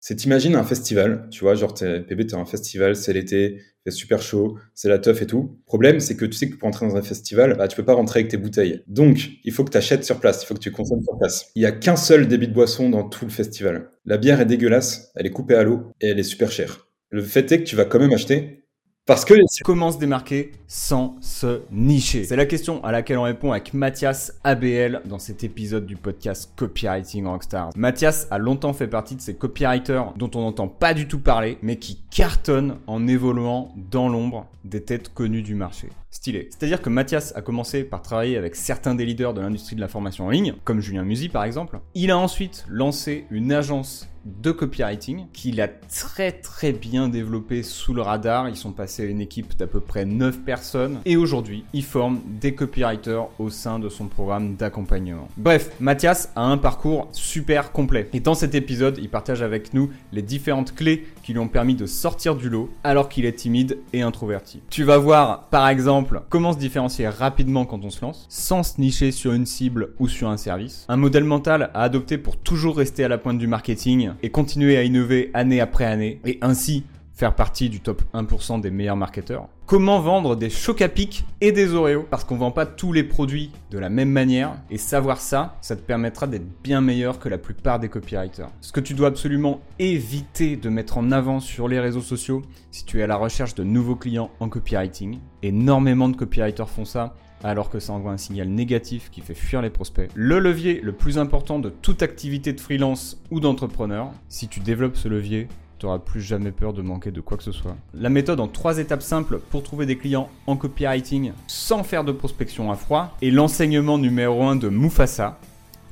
C'est t'imagines un festival, tu vois, genre t'es, PB, t'es un festival, c'est l'été, c'est super chaud, c'est la teuf et tout. Le problème, c'est que tu sais que pour entrer dans un festival, bah, tu peux pas rentrer avec tes bouteilles. Donc, il faut que tu achètes sur place, il faut que tu consommes sur place. Il y a qu'un seul débit de boisson dans tout le festival. La bière est dégueulasse, elle est coupée à l'eau et elle est super chère. Le fait est que tu vas quand même acheter parce que comment se démarquer sans se nicher C'est la question à laquelle on répond avec Mathias ABL dans cet épisode du podcast Copywriting Rockstars. Mathias a longtemps fait partie de ces copywriters dont on n'entend pas du tout parler, mais qui cartonnent en évoluant dans l'ombre des têtes connues du marché. Stylé. C'est-à-dire que Mathias a commencé par travailler avec certains des leaders de l'industrie de la formation en ligne, comme Julien Musi par exemple. Il a ensuite lancé une agence de copywriting qu'il a très très bien développé sous le radar. Ils sont passés à une équipe d'à peu près 9 personnes et aujourd'hui il forme des copywriters au sein de son programme d'accompagnement. Bref, Mathias a un parcours super complet et dans cet épisode il partage avec nous les différentes clés qui lui ont permis de sortir du lot alors qu'il est timide et introverti. Tu vas voir par exemple comment se différencier rapidement quand on se lance sans se nicher sur une cible ou sur un service. Un modèle mental à adopter pour toujours rester à la pointe du marketing et continuer à innover année après année et ainsi faire partie du top 1% des meilleurs marketeurs. Comment vendre des chocs à pic et des Oreos? Parce qu'on vend pas tous les produits de la même manière et savoir ça, ça te permettra d'être bien meilleur que la plupart des copywriters. Ce que tu dois absolument éviter de mettre en avant sur les réseaux sociaux si tu es à la recherche de nouveaux clients en copywriting. Énormément de copywriters font ça alors que ça envoie un signal négatif qui fait fuir les prospects. Le levier le plus important de toute activité de freelance ou d'entrepreneur, si tu développes ce levier, tu n'auras plus jamais peur de manquer de quoi que ce soit. La méthode en trois étapes simples pour trouver des clients en copywriting sans faire de prospection à froid est l'enseignement numéro 1 de Mufasa.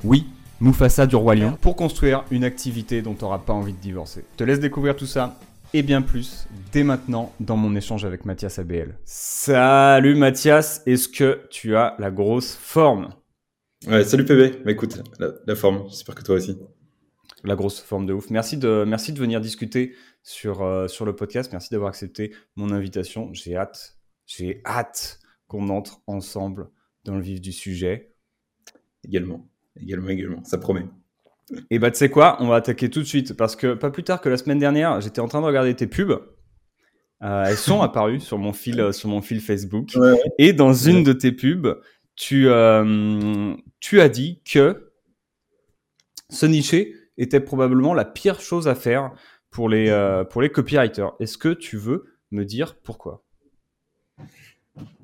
Oui, Mufasa du Roi pour construire une activité dont tu n'auras pas envie de divorcer. Je te laisse découvrir tout ça et bien plus dès maintenant dans mon échange avec Mathias ABL. Salut Mathias, est-ce que tu as la grosse forme? Ouais, salut PB. Bah, écoute, la, forme, j'espère que toi aussi. La grosse forme de ouf. Merci de, merci de venir discuter sur, euh, sur le podcast. Merci d'avoir accepté mon invitation. J'ai hâte, j'ai hâte qu'on entre ensemble dans le vif du sujet. Également, également, également. Ça promet. Et bah, tu sais quoi, on va attaquer tout de suite parce que pas plus tard que la semaine dernière, j'étais en train de regarder tes pubs. Euh, elles sont apparues sur mon fil, euh, sur mon fil Facebook. Et dans une de tes pubs, tu, euh, tu as dit que se nicher était probablement la pire chose à faire pour les, pour les copywriters. Est-ce que tu veux me dire pourquoi?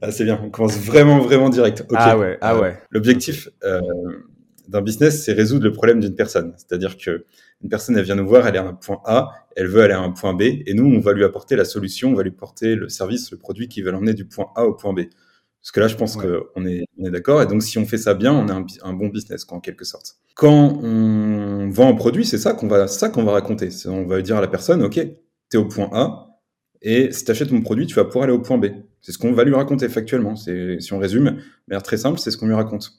Ah, C'est bien, on commence vraiment, vraiment direct. Ah ouais, ah ouais. L'objectif, d'un business, c'est résoudre le problème d'une personne. C'est-à-dire que une personne, elle vient nous voir, elle est à un point A, elle veut aller à un point B, et nous, on va lui apporter la solution, on va lui porter le service, le produit qui va l'emmener du point A au point B. Parce que là, je pense qu'on est, on est d'accord. Et donc, si on fait ça bien, on a un, bon business, quoi, en quelque sorte. Quand on vend un produit, c'est ça qu'on va, ça qu'on va raconter. On va dire à la personne, OK, tu es au point A, et si tu achètes mon produit, tu vas pouvoir aller au point B. C'est ce qu'on va lui raconter factuellement. C'est, si on résume, de manière très simple, c'est ce qu'on lui raconte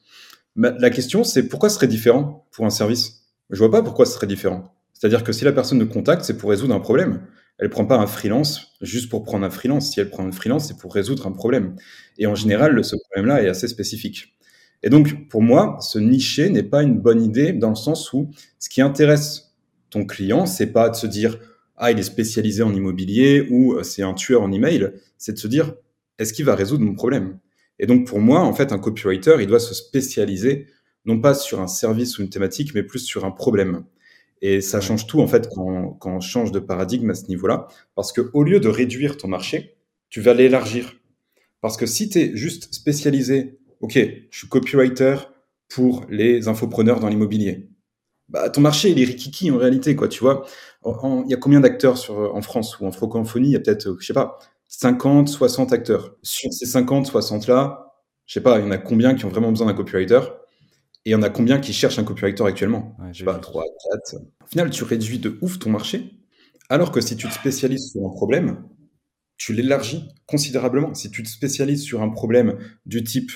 la question, c'est pourquoi ce serait différent pour un service? Je vois pas pourquoi ce serait différent. C'est-à-dire que si la personne nous contacte, c'est pour résoudre un problème. Elle prend pas un freelance juste pour prendre un freelance. Si elle prend un freelance, c'est pour résoudre un problème. Et en général, ce problème-là est assez spécifique. Et donc, pour moi, se nicher n'est pas une bonne idée dans le sens où ce qui intéresse ton client, c'est pas de se dire ah il est spécialisé en immobilier ou euh, c'est un tueur en email. C'est de se dire est-ce qu'il va résoudre mon problème? Et donc pour moi, en fait, un copywriter, il doit se spécialiser non pas sur un service ou une thématique, mais plus sur un problème. Et ça change tout en fait quand, quand on change de paradigme à ce niveau-là, parce que au lieu de réduire ton marché, tu vas l'élargir. Parce que si tu es juste spécialisé, ok, je suis copywriter pour les infopreneurs dans l'immobilier, bah, ton marché il est rikiki en réalité quoi tu vois il y a combien d'acteurs en France ou en francophonie? Il y a peut-être je sais pas 50, 60 acteurs. Sur ces 50, 60 là, je sais pas, il y en a combien qui ont vraiment besoin d'un copywriter et il y en a combien qui cherchent un copywriter actuellement? Je sais pas, 3, 4. Au final, tu réduis de ouf ton marché, alors que si tu te spécialises sur un problème, tu l'élargis considérablement. Si tu te spécialises sur un problème du type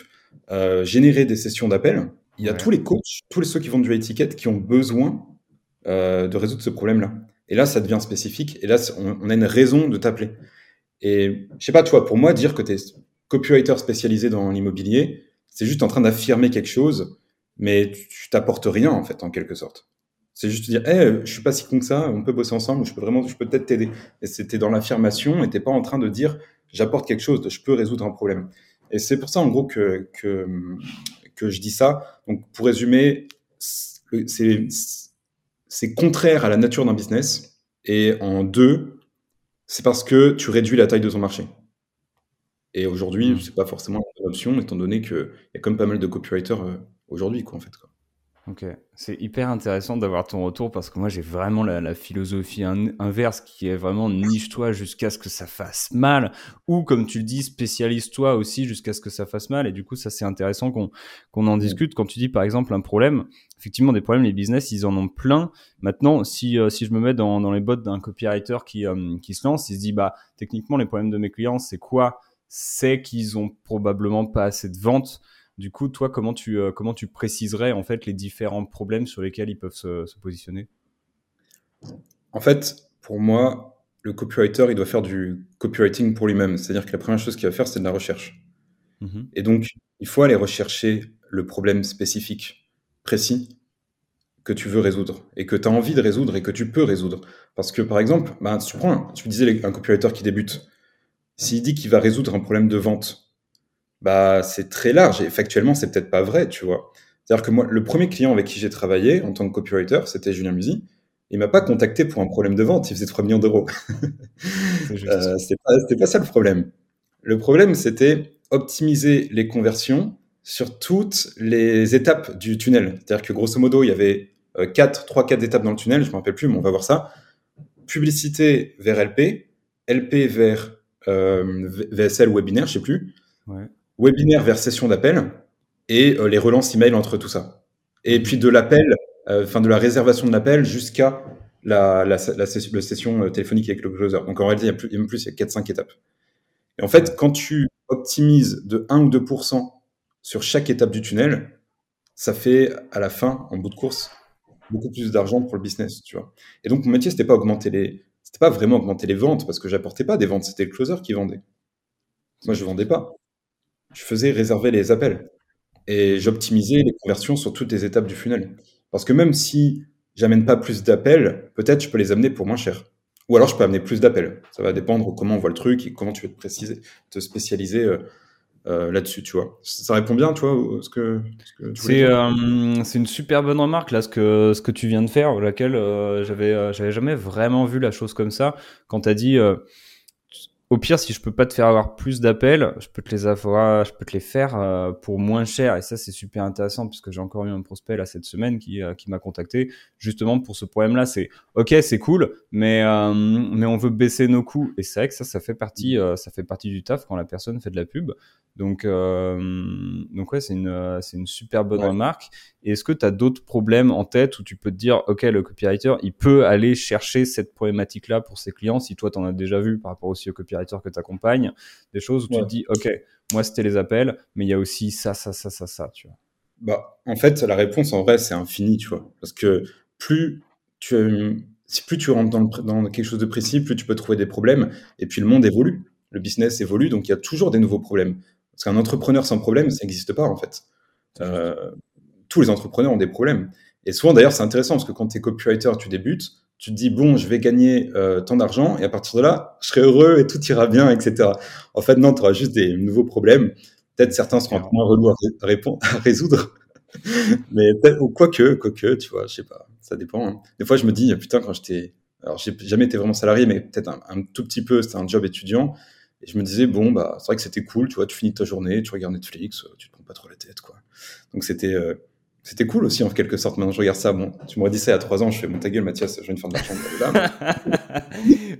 euh, générer des sessions d'appel, il y a tous les coachs, tous les ceux qui vendent du étiquette qui ont besoin euh, de résoudre ce problème-là. Et là, ça devient spécifique. Et là, on a une raison de t'appeler. Et je sais pas, tu vois, pour moi, dire que tu es copywriter spécialisé dans l'immobilier, c'est juste en train d'affirmer quelque chose, mais tu t'apportes rien, en fait, en quelque sorte. C'est juste dire, hey, je suis pas si con que ça, on peut bosser ensemble, je peux vraiment, je peux peut-être t'aider. Et c'était dans l'affirmation, et t'es pas en train de dire, j'apporte quelque chose, je peux résoudre un problème. Et c'est pour ça, en gros, que, que, que je dis ça. Donc, pour résumer, c'est contraire à la nature d'un business. Et en deux, c'est parce que tu réduis la taille de ton marché. Et aujourd'hui, mmh. c'est pas forcément une option, étant donné qu'il y a quand même pas mal de copywriters euh, aujourd'hui, quoi, en fait. Quoi. Ok, c'est hyper intéressant d'avoir ton retour parce que moi j'ai vraiment la, philosophie inverse qui est vraiment niche-toi jusqu'à ce que ça fasse mal ou comme tu le dis spécialise-toi aussi jusqu'à ce que ça fasse mal. Et du coup ça c'est intéressant qu'on qu'on en discute. Quand tu dis par exemple un problème effectivement des problèmes les business ils en ont plein. Maintenant si euh, si je me mets dans, dans les bottes d'un copywriter qui euh, qui se lance il se dit bah techniquement les problèmes de mes clients c'est quoi? C'est qu'ils ont probablement pas assez de ventes du coup, toi, comment tu, euh, comment tu préciserais en fait les différents problèmes sur lesquels ils peuvent se, positionner? En fait, pour moi, le copywriter, il doit faire du copywriting pour lui-même. C'est-à-dire que la première chose qu'il va faire, c'est de la recherche. Mmh Et donc, il faut aller rechercher le problème spécifique, précis, que tu veux résoudre et que tu as envie de résoudre et que tu peux résoudre. Parce que, par exemple, bah, tu prends, tu disais un copywriter qui débute. S'il dit qu'il va résoudre un problème de vente, bah, c'est très large et factuellement, c'est peut-être pas vrai, tu vois. C'est-à-dire que moi, le premier client avec qui j'ai travaillé en tant que copywriter, c'était Julien Musy. Il m'a pas contacté pour un problème de vente, il faisait 3 millions d'euros. euh, c'était pas, pas ça le problème. Le problème, c'était optimiser les conversions sur toutes les étapes du tunnel. C'est-à-dire que grosso modo, il y avait 4, 3, 4 étapes dans le tunnel, je me rappelle plus, mais on va voir ça. Publicité vers LP, LP vers euh, VSL webinaire, je sais plus. Ouais webinaire vers session d'appel et euh, les relances email entre tout ça. Et puis de l'appel, euh, enfin de la réservation de l'appel jusqu'à la, session euh, téléphonique avec le closer. Donc en réalité, il y a plus, plus, il y a 4-5 étapes. Et en fait, quand tu optimises de 1 ou 2% sur chaque étape du tunnel, ça fait à la fin, en bout de course, beaucoup plus d'argent pour le business, tu vois. Et donc mon métier, c'était pas augmenter les, c'était pas vraiment augmenter les ventes parce que j'apportais pas des ventes, c'était le closer qui vendait. Moi, je vendais pas je faisais réserver les appels et j'optimisais les conversions sur toutes les étapes du funnel. Parce que même si j'amène pas plus d'appels, peut-être je peux les amener pour moins cher. Ou alors je peux amener plus d'appels. Ça va dépendre comment on voit le truc et comment tu veux te préciser, te spécialiser euh, euh, là-dessus, tu vois. Ça répond bien, tu vois, ce que, c'est, euh, c'est une super bonne remarque là, ce que ce que tu viens de faire, laquelle j'avais j'avais jamais vraiment vu la chose comme ça. Quand tu as dit au pire, si je peux pas te faire avoir plus d'appels, je peux te les avoir, je peux te les faire euh, pour moins cher. Et ça, c'est super intéressant puisque j'ai encore eu un prospect là cette semaine qui, euh, qui m'a contacté justement pour ce problème-là. C'est ok, c'est cool, mais euh, mais on veut baisser nos coûts. Et c'est vrai que ça, ça fait partie, ça fait partie du taf quand la personne fait de la pub. Donc donc ouais, c'est une c'est une super bonne remarque. Et est-ce que tu as d'autres problèmes en tête où tu peux te dire, OK, le copywriter, il peut aller chercher cette problématique-là pour ses clients, si toi, tu en as déjà vu par rapport aussi au copywriter? Que tu accompagnes, des choses où tu te dis, OK, moi, c'était les appels, mais il y a aussi ça, ça, ça, ça, ça, tu vois. Bah, en fait, la réponse, en vrai, c'est infini, tu vois. Parce que plus tu, si plus tu rentres dans, dans quelque chose de précis, plus tu peux trouver des problèmes. Et puis, le monde évolue. Le business évolue, donc il y a toujours des nouveaux problèmes. Parce qu'un entrepreneur sans problème, ça n'existe pas, en fait. Euh, tous les entrepreneurs ont des problèmes. Et souvent, d'ailleurs, c'est intéressant parce que quand tu es copywriter, tu débutes, tu te dis, bon, je vais gagner euh, tant d'argent et à partir de là, je serai heureux et tout ira bien, etc. En fait, non, tu auras juste des nouveaux problèmes. Peut-être certains seront moins relous à, répondre, à résoudre. Mais ou quoique, quoique, tu vois, je sais pas, ça dépend. Hein. Des fois, je me dis, putain, quand j'étais, alors j'ai jamais été vraiment salarié, mais peut-être un, un, tout petit peu, c'était un job étudiant. Et je me disais, bon, bah, c'est vrai que c'était cool, tu vois, tu finis ta journée, tu regardes Netflix, tu te prends pas trop la tête, quoi. Donc c'était, euh, c'était cool aussi en quelque sorte. Maintenant, je regarde ça. Bon, tu m'aurais dit ça il y a trois ans, je fais mon ta gueule, Mathias, je viens de faire de l'argent.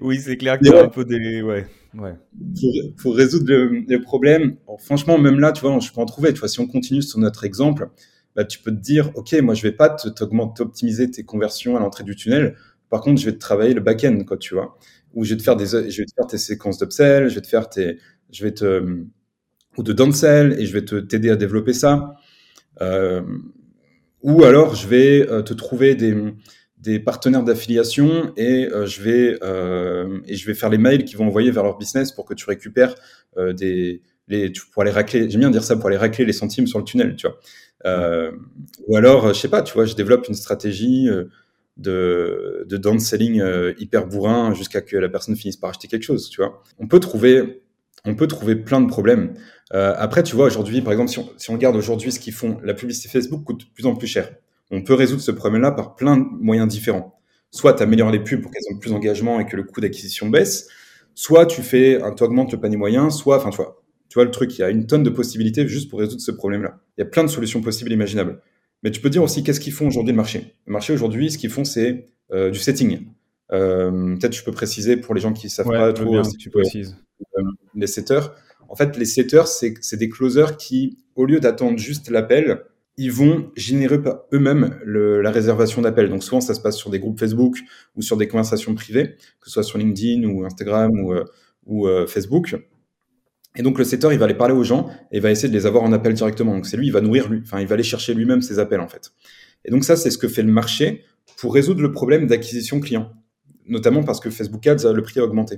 oui, c'est clair qu'il y a un peu des. Ouais. ouais. Pour, résoudre les problèmes, franchement, même là, tu vois, je peux en trouver. Tu vois, si on continue sur notre exemple, bah, tu peux te dire, OK, moi, je vais pas t'optimiser tes conversions à l'entrée du tunnel. Par contre, je vais te travailler le back-end, quoi, tu vois. Ou je vais te faire des, je vais te faire tes séquences d'upsell, je vais te faire tes, je vais te, ou de downsell et je vais t'aider à développer ça. Euh, ou alors, je vais euh, te trouver des, partenaires d'affiliation et euh, je vais euh, et je vais faire les mails qui vont envoyer vers leur business pour que tu récupères des les pour aller racler j'aime bien dire ça pour aller racler les centimes sur le tunnel tu vois ou alors je sais pas tu vois je développe une stratégie de, de downselling hyper bourrin jusqu'à que la personne finisse par acheter quelque chose, tu vois. On peut trouver, on peut trouver plein de problèmes. Euh, après, tu vois, aujourd'hui, par exemple, si on, si on regarde aujourd'hui ce qu'ils font, la publicité Facebook coûte de plus en plus cher. On peut résoudre ce problème-là par plein de moyens différents. Soit tu améliores les pubs pour qu'elles aient plus d'engagement et que le coût d'acquisition baisse, soit tu fais, tu augmentes le panier moyen, soit, enfin, tu vois, tu vois le truc, il y a une tonne de possibilités juste pour résoudre ce problème-là. Il y a plein de solutions possibles et imaginables. Mais tu peux dire aussi qu'est-ce qu'ils font aujourd'hui le marché? Le marché aujourd'hui, ce qu'ils font, c'est euh, du setting. Euh, Peut-être je peux préciser pour les gens qui savent Ouais, pas trop bien que tu précises. euh, les setters. En fait, les setters, c'est des closers qui, au lieu d'attendre juste l'appel, ils vont générer eux-mêmes la réservation d'appel. Donc souvent, ça se passe sur des groupes Facebook ou sur des conversations privées, que ce soit sur LinkedIn ou Instagram ou, euh, euh, Facebook. Et donc le setter, il va aller parler aux gens et va essayer de les avoir en appel directement. Donc c'est lui, il va nourrir lui, enfin il va aller chercher lui-même ses appels en fait. Et donc ça, c'est ce que fait le marché pour résoudre le problème d'acquisition client, notamment parce que Facebook Ads, le prix a augmenté.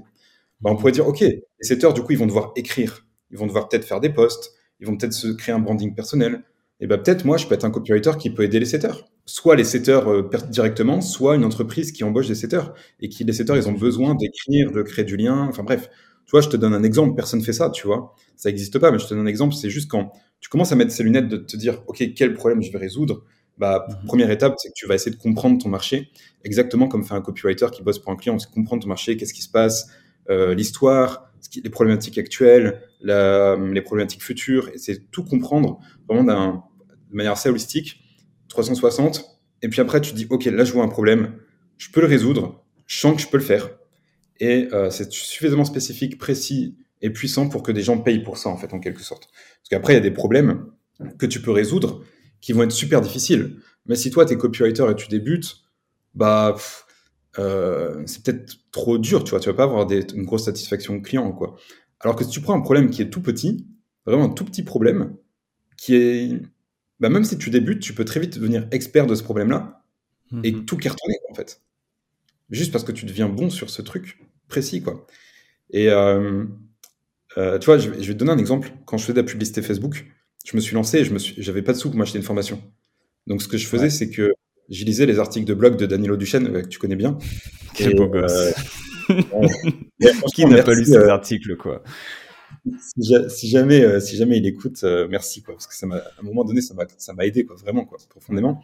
Bah, on pourrait dire, OK, les setters, du coup, ils vont devoir écrire, ils vont devoir peut-être faire des posts, ils vont peut-être se créer un branding personnel. Et ben peut-être moi, je peux être un copywriter qui peut aider les setters. Soit les setters euh, per- directement, soit une entreprise qui embauche des setters et qui les setters, ils ont besoin d'écrire, de créer du lien. Enfin bref, tu vois, je te donne un exemple, personne fait ça, tu vois. Ça n'existe pas, mais je te donne un exemple. C'est juste quand tu commences à mettre ces lunettes de te dire, OK, quel problème je vais résoudre. Bah, Mhm. première étape, c'est que tu vas essayer de comprendre ton marché, exactement comme fait un copywriter qui bosse pour un client, c'est comprendre ton marché, qu'est-ce qui se passe, euh, l'histoire, ce qui- les problématiques actuelles, les problématiques futures, et c'est tout comprendre vraiment de manière assez holistique, 360. Et puis après, tu dis, OK, là, je vois un problème, je peux le résoudre, je sens que je peux le faire. Et euh, c'est suffisamment spécifique, précis et puissant pour que des gens payent pour ça, en fait, en quelque sorte. Parce qu'après, il y a des problèmes que tu peux résoudre qui vont être super difficiles. Mais si toi, tu es copywriter et tu débutes, bah, euh, c'est peut-être trop dur, tu vois. Tu vas pas avoir des- une grosse satisfaction client, quoi. Alors que si tu prends un problème qui est tout petit, vraiment un tout petit problème, qui est, bah, même si tu débutes, tu peux très vite devenir expert de ce problème-là et Mhm. tout cartonner, en fait. Juste parce que tu deviens bon sur ce truc précis, quoi. Et euh, euh, tu vois, je, vais- je vais te donner un exemple. Quand je faisais de la publicité Facebook, je me suis lancé et je me suis, j'avais pas de sous pour m'acheter une formation. Donc, ce que je faisais, Ouais. c'est que je lisais les articles de blog de Danilo Duchesne, euh, que tu connais bien. Quel beau gosse. euh, franchement, Qui n'a pas lu ces euh, articles, quoi? si, ja- si jamais, si jamais il écoute, merci quoi, parce que ça m'a, à un moment donné, ça m'a, ça m'a aidé quoi, vraiment quoi, profondément.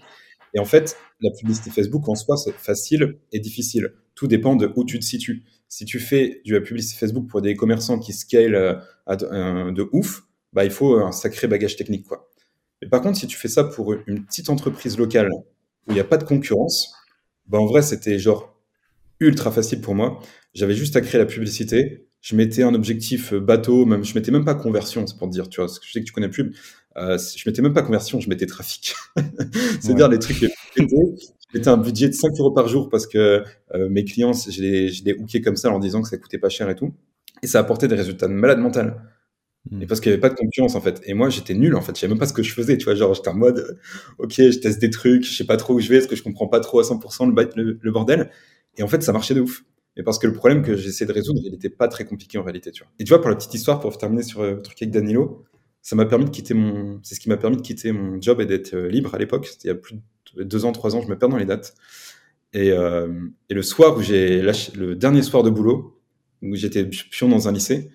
Et en fait, la publicité Facebook en soi, c'est facile et difficile. Tout dépend de où tu te situes. Si tu fais de la publicité Facebook pour des commerçants qui scale à de, de ouf, bah il faut un sacré bagage technique quoi. Mais par contre, si tu fais ça pour une petite entreprise locale où il n'y a pas de concurrence, bah en vrai, c'était genre ultra facile pour moi. J'avais juste à créer la publicité. Je mettais un objectif euh, bateau, même je mettais même pas conversion, c'est pour te dire, tu vois, parce que je sais que tu connais pub. Euh, je mettais même pas conversion, je mettais trafic. C'est-à-dire les trucs les plus. Je mettais un budget de 5 euros par jour parce que euh, mes clients, je les, je les hookais comme ça en disant que ça coûtait pas cher et tout. Et ça apportait des résultats de malade mental. Mm. Et parce qu'il n'y avait pas de concurrence en fait. Et moi j'étais nul en fait, je savais même pas ce que je faisais, tu vois, genre j'étais en mode, ok, je teste des trucs, je sais pas trop où je vais, est-ce que je comprends pas trop à 100% le, le, bordel? Et en fait ça marchait de ouf. Mais parce que le problème que j'essaie de résoudre, il n'était pas très compliqué en réalité, tu vois. Et tu vois, pour la petite histoire, pour terminer sur euh, le truc avec Danilo, ça m'a permis de quitter mon, c'est ce qui m'a permis de quitter mon job et d'être euh, libre à l'époque. C'était il y a plus de deux ans, trois ans, je me perds dans les dates. Et, euh, et le soir où j'ai lâché, le dernier soir de boulot, où j'étais pion dans un lycée,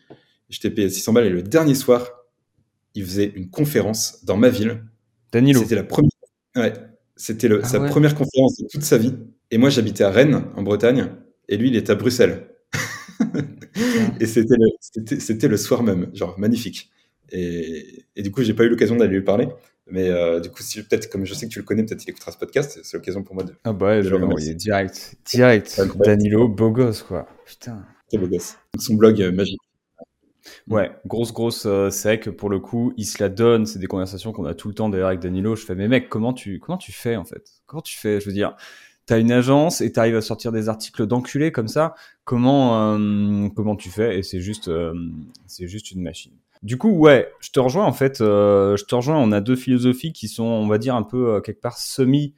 j'étais payé 600 balles et le dernier soir, il faisait une conférence dans ma ville. Danilo. C'était la première, ouais, c'était Ah sa ouais. première conférence de toute sa vie. Et moi, j'habitais à Rennes, en Bretagne, et lui, il était à Bruxelles. et c'était le, soir même, genre magnifique. Et, et du coup, j'ai pas eu l'occasion d'aller lui parler. Mais euh, du coup, si peut-être, comme je sais que tu le connais, peut-être il écoutera ce podcast. C'est l'occasion pour moi de. Ah bah ouais, de je vais direct. Direct. Danilo, beau gosse, quoi. Putain. Beau gosse. Son blog euh, magique. Ouais, grosse, grosse. euh, que pour le coup, il se la donne. C'est des conversations qu'on a tout le temps d'ailleurs avec Danilo. Je fais, mais mec, comment tu, comment tu fais en fait? Comment tu fais? Je veux dire, t'as une agence et t'arrives à sortir des articles d'enculés comme ça. Comment, euh, comment tu fais? Et c'est juste, euh, c'est juste une machine. Du coup, ouais, je te rejoins en fait. je te rejoins. On a deux philosophies qui sont, on va dire, un peu quelque part semi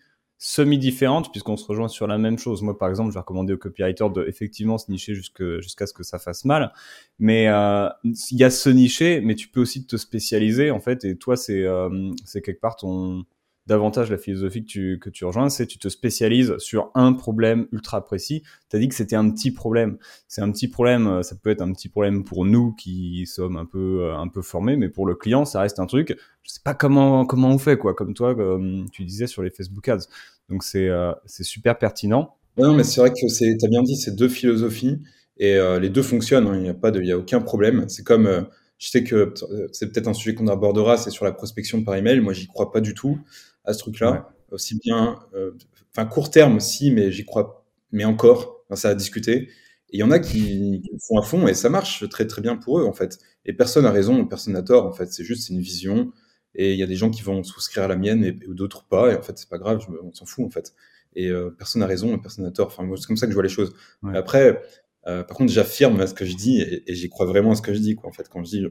semi différentes puisqu'on se rejoint sur la même chose. Moi, par exemple, je vais recommander aux copywriters de effectivement se nicher jusqu'à ce que ça fasse mal. Mais euh, il y a ce nicher, mais tu peux aussi te spécialiser en fait. Et toi, c'est euh, c'est quelque part ton davantage la philosophie que tu, que tu rejoins, c'est tu te spécialises sur un problème ultra précis. Tu as dit que c'était un petit problème. C'est un petit problème, euh, ça peut être un petit problème pour nous qui sommes un peu, euh, un peu formés, mais pour le client, ça reste un truc, je sais pas comment, comment on fait, quoi, comme toi, comme tu disais sur les Facebook Ads. Donc c'est euh, super pertinent. Non, mais c'est vrai que tu as bien dit, c'est deux philosophies et les deux fonctionnent. Hein. Il n'y a pas de, il y a aucun problème. C'est comme je sais que euh, c'est peut-être un sujet qu'on abordera, c'est sur la prospection par email. Moi, j'y crois pas du tout à ce truc-là. Aussi bien, euh, enfin court terme, si, mais j'y crois, mais encore, ça a discuté. Et il y en a qui, qui, font à fond et ça marche très très bien pour eux en fait. Et personne n'a raison, personne n'a tort en fait. C'est juste une vision. Et il y a des gens qui vont souscrire à la mienne et, d'autres pas. Et en fait, c'est pas grave, on s'en fout en fait. Et euh, personne n'a raison et personne n'a tort. Enfin, c'est comme ça que je vois les choses. Après, euh, par contre, j'affirme ce que je dis et, j'y crois vraiment à ce que je dis. Quoi. En fait, quand je dis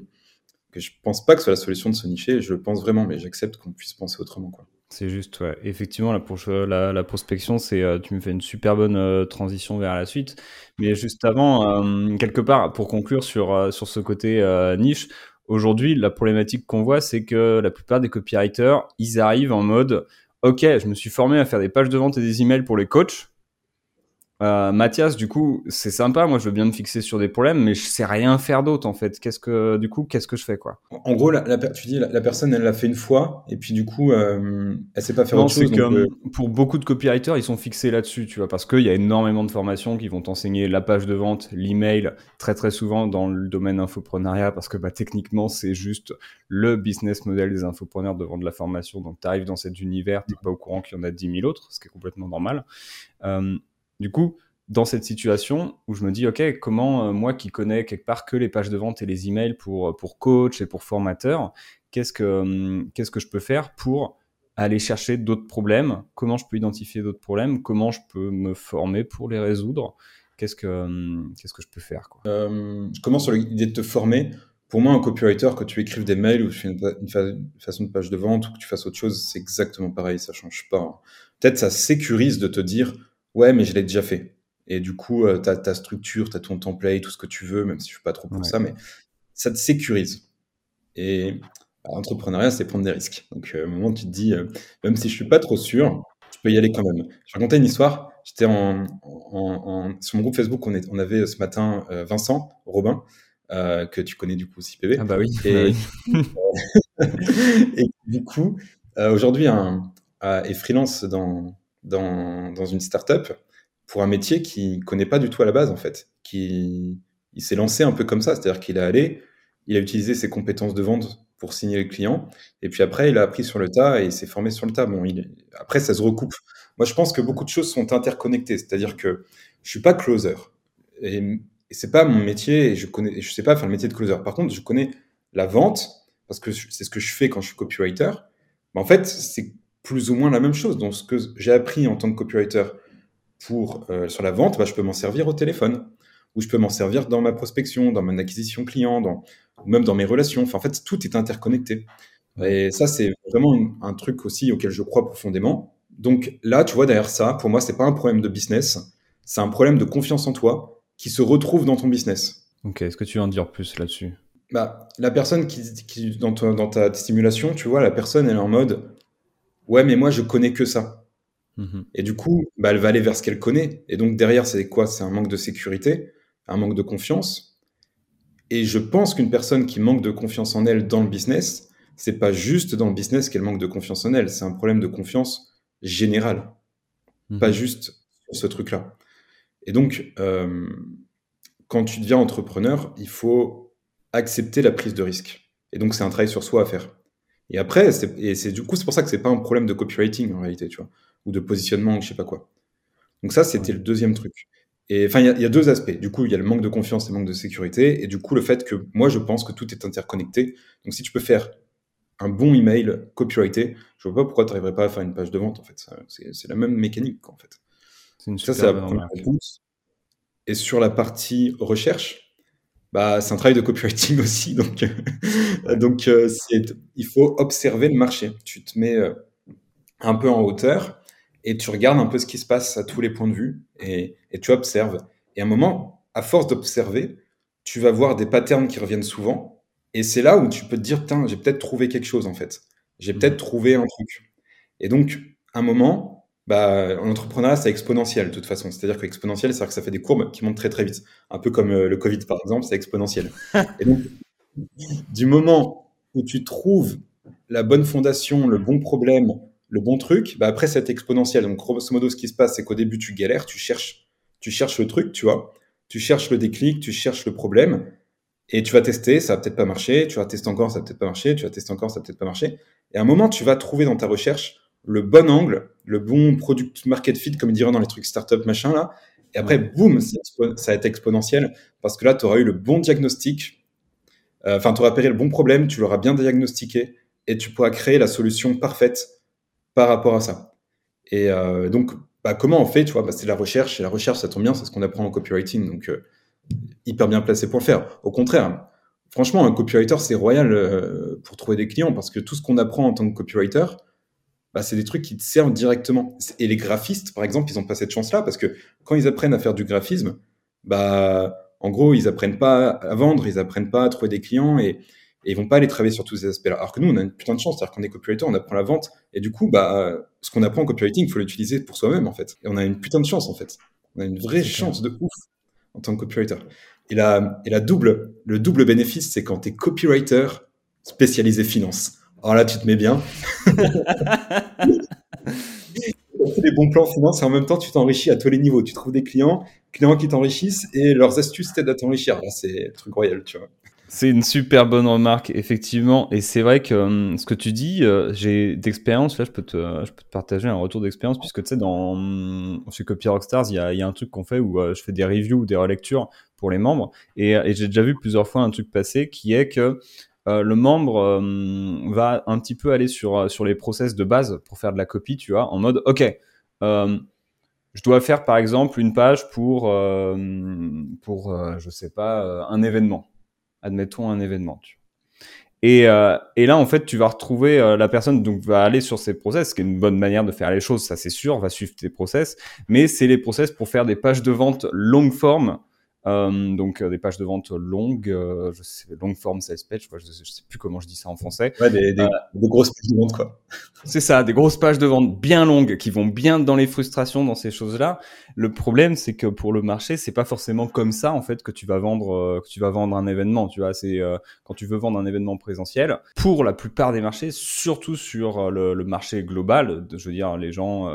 que je pense pas que ce soit la solution de se nicher, je le pense vraiment, mais j'accepte qu'on puisse penser autrement. Quoi. C'est juste, ouais. Effectivement, la, prospection, c'est, euh, tu me fais une super bonne euh, transition vers la suite. Mais juste avant, quelque part, pour conclure sur, sur ce côté niche, aujourd'hui, la problématique qu'on voit, c'est que la plupart des copywriters, ils arrivent en mode, OK, je me suis formé à faire des pages de vente et des emails pour les coachs. Euh, Mathias, du coup, c'est sympa. Moi, je veux bien me fixer sur des problèmes, mais je sais rien faire d'autre en fait. Qu'est-ce que, du coup, qu'est-ce que je fais quoi? En gros, la, tu dis la, personne, elle l'a fait une fois, et puis du coup, euh, elle sait pas faire autre chose. Euh, pour beaucoup de copywriters, ils sont fixés là-dessus, tu vois, parce qu'il y a énormément de formations qui vont t'enseigner la page de vente, l'email, très très souvent dans le domaine infoprenariat, parce que bah, techniquement, c'est juste le business model des infopreneurs de vendre la formation. Donc, tu arrives dans cet univers, tu pas au courant qu'il y en a 10 000 autres, ce qui est complètement normal. Euh, du coup, dans cette situation où je me dis, OK, comment euh, moi qui connais quelque part que les pages de vente et les emails pour, euh, pour coach et pour formateur, qu'est-ce que, hum, qu'est-ce que je peux faire pour aller chercher d'autres problèmes? Comment je peux identifier d'autres problèmes? Comment je peux me former pour les résoudre? Qu'est-ce que, hum, qu'est-ce que je peux faire euh, Je commence sur l'idée de te former. Pour moi, un copywriter, que tu écrives des mails ou tu fais une, façon de page de vente ou que tu fasses autre chose, c'est exactement pareil, ça change pas. Hein. Peut-être ça sécurise de te dire, ouais, mais je l'ai déjà fait. Et du coup, euh, tu as ta structure, tu as ton template, tout ce que tu veux, même si je suis pas trop pour ça, mais ça te sécurise. Et bah, l'entrepreneuriat, c'est prendre des risques. Donc, euh, au moment où tu te dis, euh, même si je suis pas trop sûr, tu peux y aller quand même. Je vais raconter une histoire. J'étais en, en, sur mon groupe Facebook, on, est, on avait ce matin Vincent Robin, que tu connais du coup aussi PV. Ah bah oui. Et, et du coup, aujourd'hui, est freelance dans, dans, une startup pour un métier qu'il connaît pas du tout à la base en fait. Qui, il s'est lancé un peu comme ça, c'est-à-dire qu'il est allé, il a utilisé ses compétences de vente pour signer les clients, et puis après il a appris sur le tas et il s'est formé sur le tas. Bon, après ça se recoupe. Moi je pense que beaucoup de choses sont interconnectées, c'est-à-dire que je suis pas closer et, et c'est pas mon métier et je connais, je sais pas faire le métier de closer. Par contre, je connais la vente parce que c'est ce que je fais quand je suis copywriter. Mais en fait, c'est plus ou moins la même chose. Donc ce que j'ai appris en tant que copywriter pour, euh, sur la vente, bah, je peux m'en servir au téléphone, ou je peux m'en servir dans ma prospection, dans mon acquisition client, dans, ou même dans mes relations. Enfin, en fait, tout est interconnecté. Et ça, c'est vraiment un truc aussi auquel je crois profondément. Donc là, tu vois, derrière ça, pour moi, c'est pas un problème de business, c'est un problème de confiance en toi qui se retrouve dans ton business. Ok, est-ce que tu veux en dire plus là-dessus? Bah, La personne qui, qui dans, dans ta stimulation, tu vois, la personne, elle est en mode Ouais, mais moi, je connais que ça. Mmh et du coup, bah, elle va aller vers ce qu'elle connaît. Et donc derrière, c'est quoi? C'est un manque de sécurité, un manque de confiance. Et je pense qu'une personne qui manque de confiance en elle dans le business, c'est pas juste dans le business qu'elle manque de confiance en elle, c'est un problème de confiance générale, mmh pas juste sur ce truc-là. Et donc, euh, quand tu deviens entrepreneur, il faut accepter la prise de risque. Et donc, c'est un travail sur soi à faire. Et après, c'est du coup, c'est pour ça que c'est pas un problème de copywriting en réalité, tu vois ou de positionnement, je sais pas quoi. Donc ça, c'était le deuxième truc. Et enfin, il y, a deux aspects. Du coup, il y a le manque de confiance et le manque de sécurité. Et du coup, le fait que moi, je pense que tout est interconnecté. Donc, si tu peux faire un bon email copyrighté, je vois pas pourquoi tu n'arriverais pas à faire une page de vente, en fait. C'est la même mécanique, en fait. Une ça, c'est la première réponse. Et sur la partie recherche, bah, c'est un travail de copywriting aussi. Donc, donc euh, il faut observer le marché. Tu te mets euh, un peu en hauteur et tu regardes un peu ce qui se passe à tous les points de vue et, tu observes. Et à un moment, à force d'observer, tu vas voir des patterns qui reviennent souvent. Et c'est là où tu peux te dire, tiens, j'ai peut-être trouvé quelque chose en fait. J'ai peut-être mmh. trouvé un truc. Et donc, à un moment, bah, en entrepreneuriat, c'est exponentiel de toute façon. C'est-à-dire que exponentiel, c'est-à-dire que ça fait des courbes qui montent très très vite. Un peu comme euh, le Covid par exemple, c'est exponentiel. Et donc, du moment où tu trouves la bonne fondation, le bon problème, le bon truc, bah après c'est exponentiel. Donc grosso modo, ce qui se passe, c'est qu'au début tu galères, tu cherches, tu cherches le truc, tu vois, tu cherches le déclic, tu cherches le problème, et tu vas tester, ça va peut-être pas marcher, tu vas tester encore, ça va peut-être pas marcher, tu vas tester encore, ça va peut-être pas marcher. Et à un moment, tu vas trouver dans ta recherche le bon angle, le bon product market fit, comme ils diraient dans les trucs startup machin là. Et après, boum, ça va être exponentiel parce que là, tu auras eu le bon diagnostic. Euh, enfin, tu auras repéré le bon problème, tu l'auras bien diagnostiqué et tu pourras créer la solution parfaite par rapport à ça. Et euh, donc, bah, comment on fait Tu vois, bah, c'est la recherche. Et la recherche, ça tombe bien, c'est ce qu'on apprend en copywriting. Donc, euh, hyper bien placé pour le faire. Au contraire, franchement, un copywriter, c'est royal euh, pour trouver des clients parce que tout ce qu'on apprend en tant que copywriter, bah, c'est des trucs qui te servent directement. Et les graphistes, par exemple, ils n'ont pas cette chance-là parce que quand ils apprennent à faire du graphisme, bah, en gros, ils apprennent pas à vendre, ils apprennent pas à trouver des clients et, et ils vont pas aller travailler sur tous ces aspects-là. Alors que nous, on a une putain de chance, c'est-à-dire qu'on est copywriter, on apprend la vente et du coup, bah, ce qu'on apprend en copywriting, il faut l'utiliser pour soi-même en fait. Et on a une putain de chance en fait. On a une vraie chance de ouf en tant que copywriter. Et la, et la double, le double bénéfice, c'est quand tu es copywriter spécialisé finance. Alors là, tu te mets bien. tu des bons plans finance et en même temps, tu t'enrichis à tous les niveaux. Tu trouves des clients, clients qui t'enrichissent et leurs astuces t'aident à t'enrichir. C'est le truc royal, tu vois. C'est une super bonne remarque, effectivement. Et c'est vrai que hum, ce que tu dis, euh, j'ai d'expérience, là, je peux, te, je peux te partager un retour d'expérience, puisque tu sais, dans, hum, chez Copy Rockstars, il y a, y a, un truc qu'on fait où euh, je fais des reviews ou des relectures pour les membres. Et, et j'ai déjà vu plusieurs fois un truc passer qui est que euh, le membre hum, va un petit peu aller sur, sur les process de base pour faire de la copie, tu vois, en mode, OK, je dois faire par exemple une page pour, pour je sais pas, un événement admettons un événement. Et, euh, et, là, en fait, tu vas retrouver euh, la personne donc va aller sur ses process, ce qui est une bonne manière de faire les choses, ça c'est sûr, va suivre tes process, mais c'est les process pour faire des pages de vente longue forme euh, donc euh, des pages de vente longues, euh, je sais, longue forme sales page, je, sais, sais plus comment je dis ça en français. Ouais, des, des, des grosses pages de vente quoi. C'est ça, des grosses pages de vente bien longues qui vont bien dans les frustrations, dans ces choses-là. Le problème, c'est que pour le marché, c'est pas forcément comme ça en fait que tu vas vendre, que tu vas vendre un événement. Tu vois, c'est quand tu veux vendre un événement présentiel. Pour la plupart des marchés, surtout sur le, le marché global, je veux dire les gens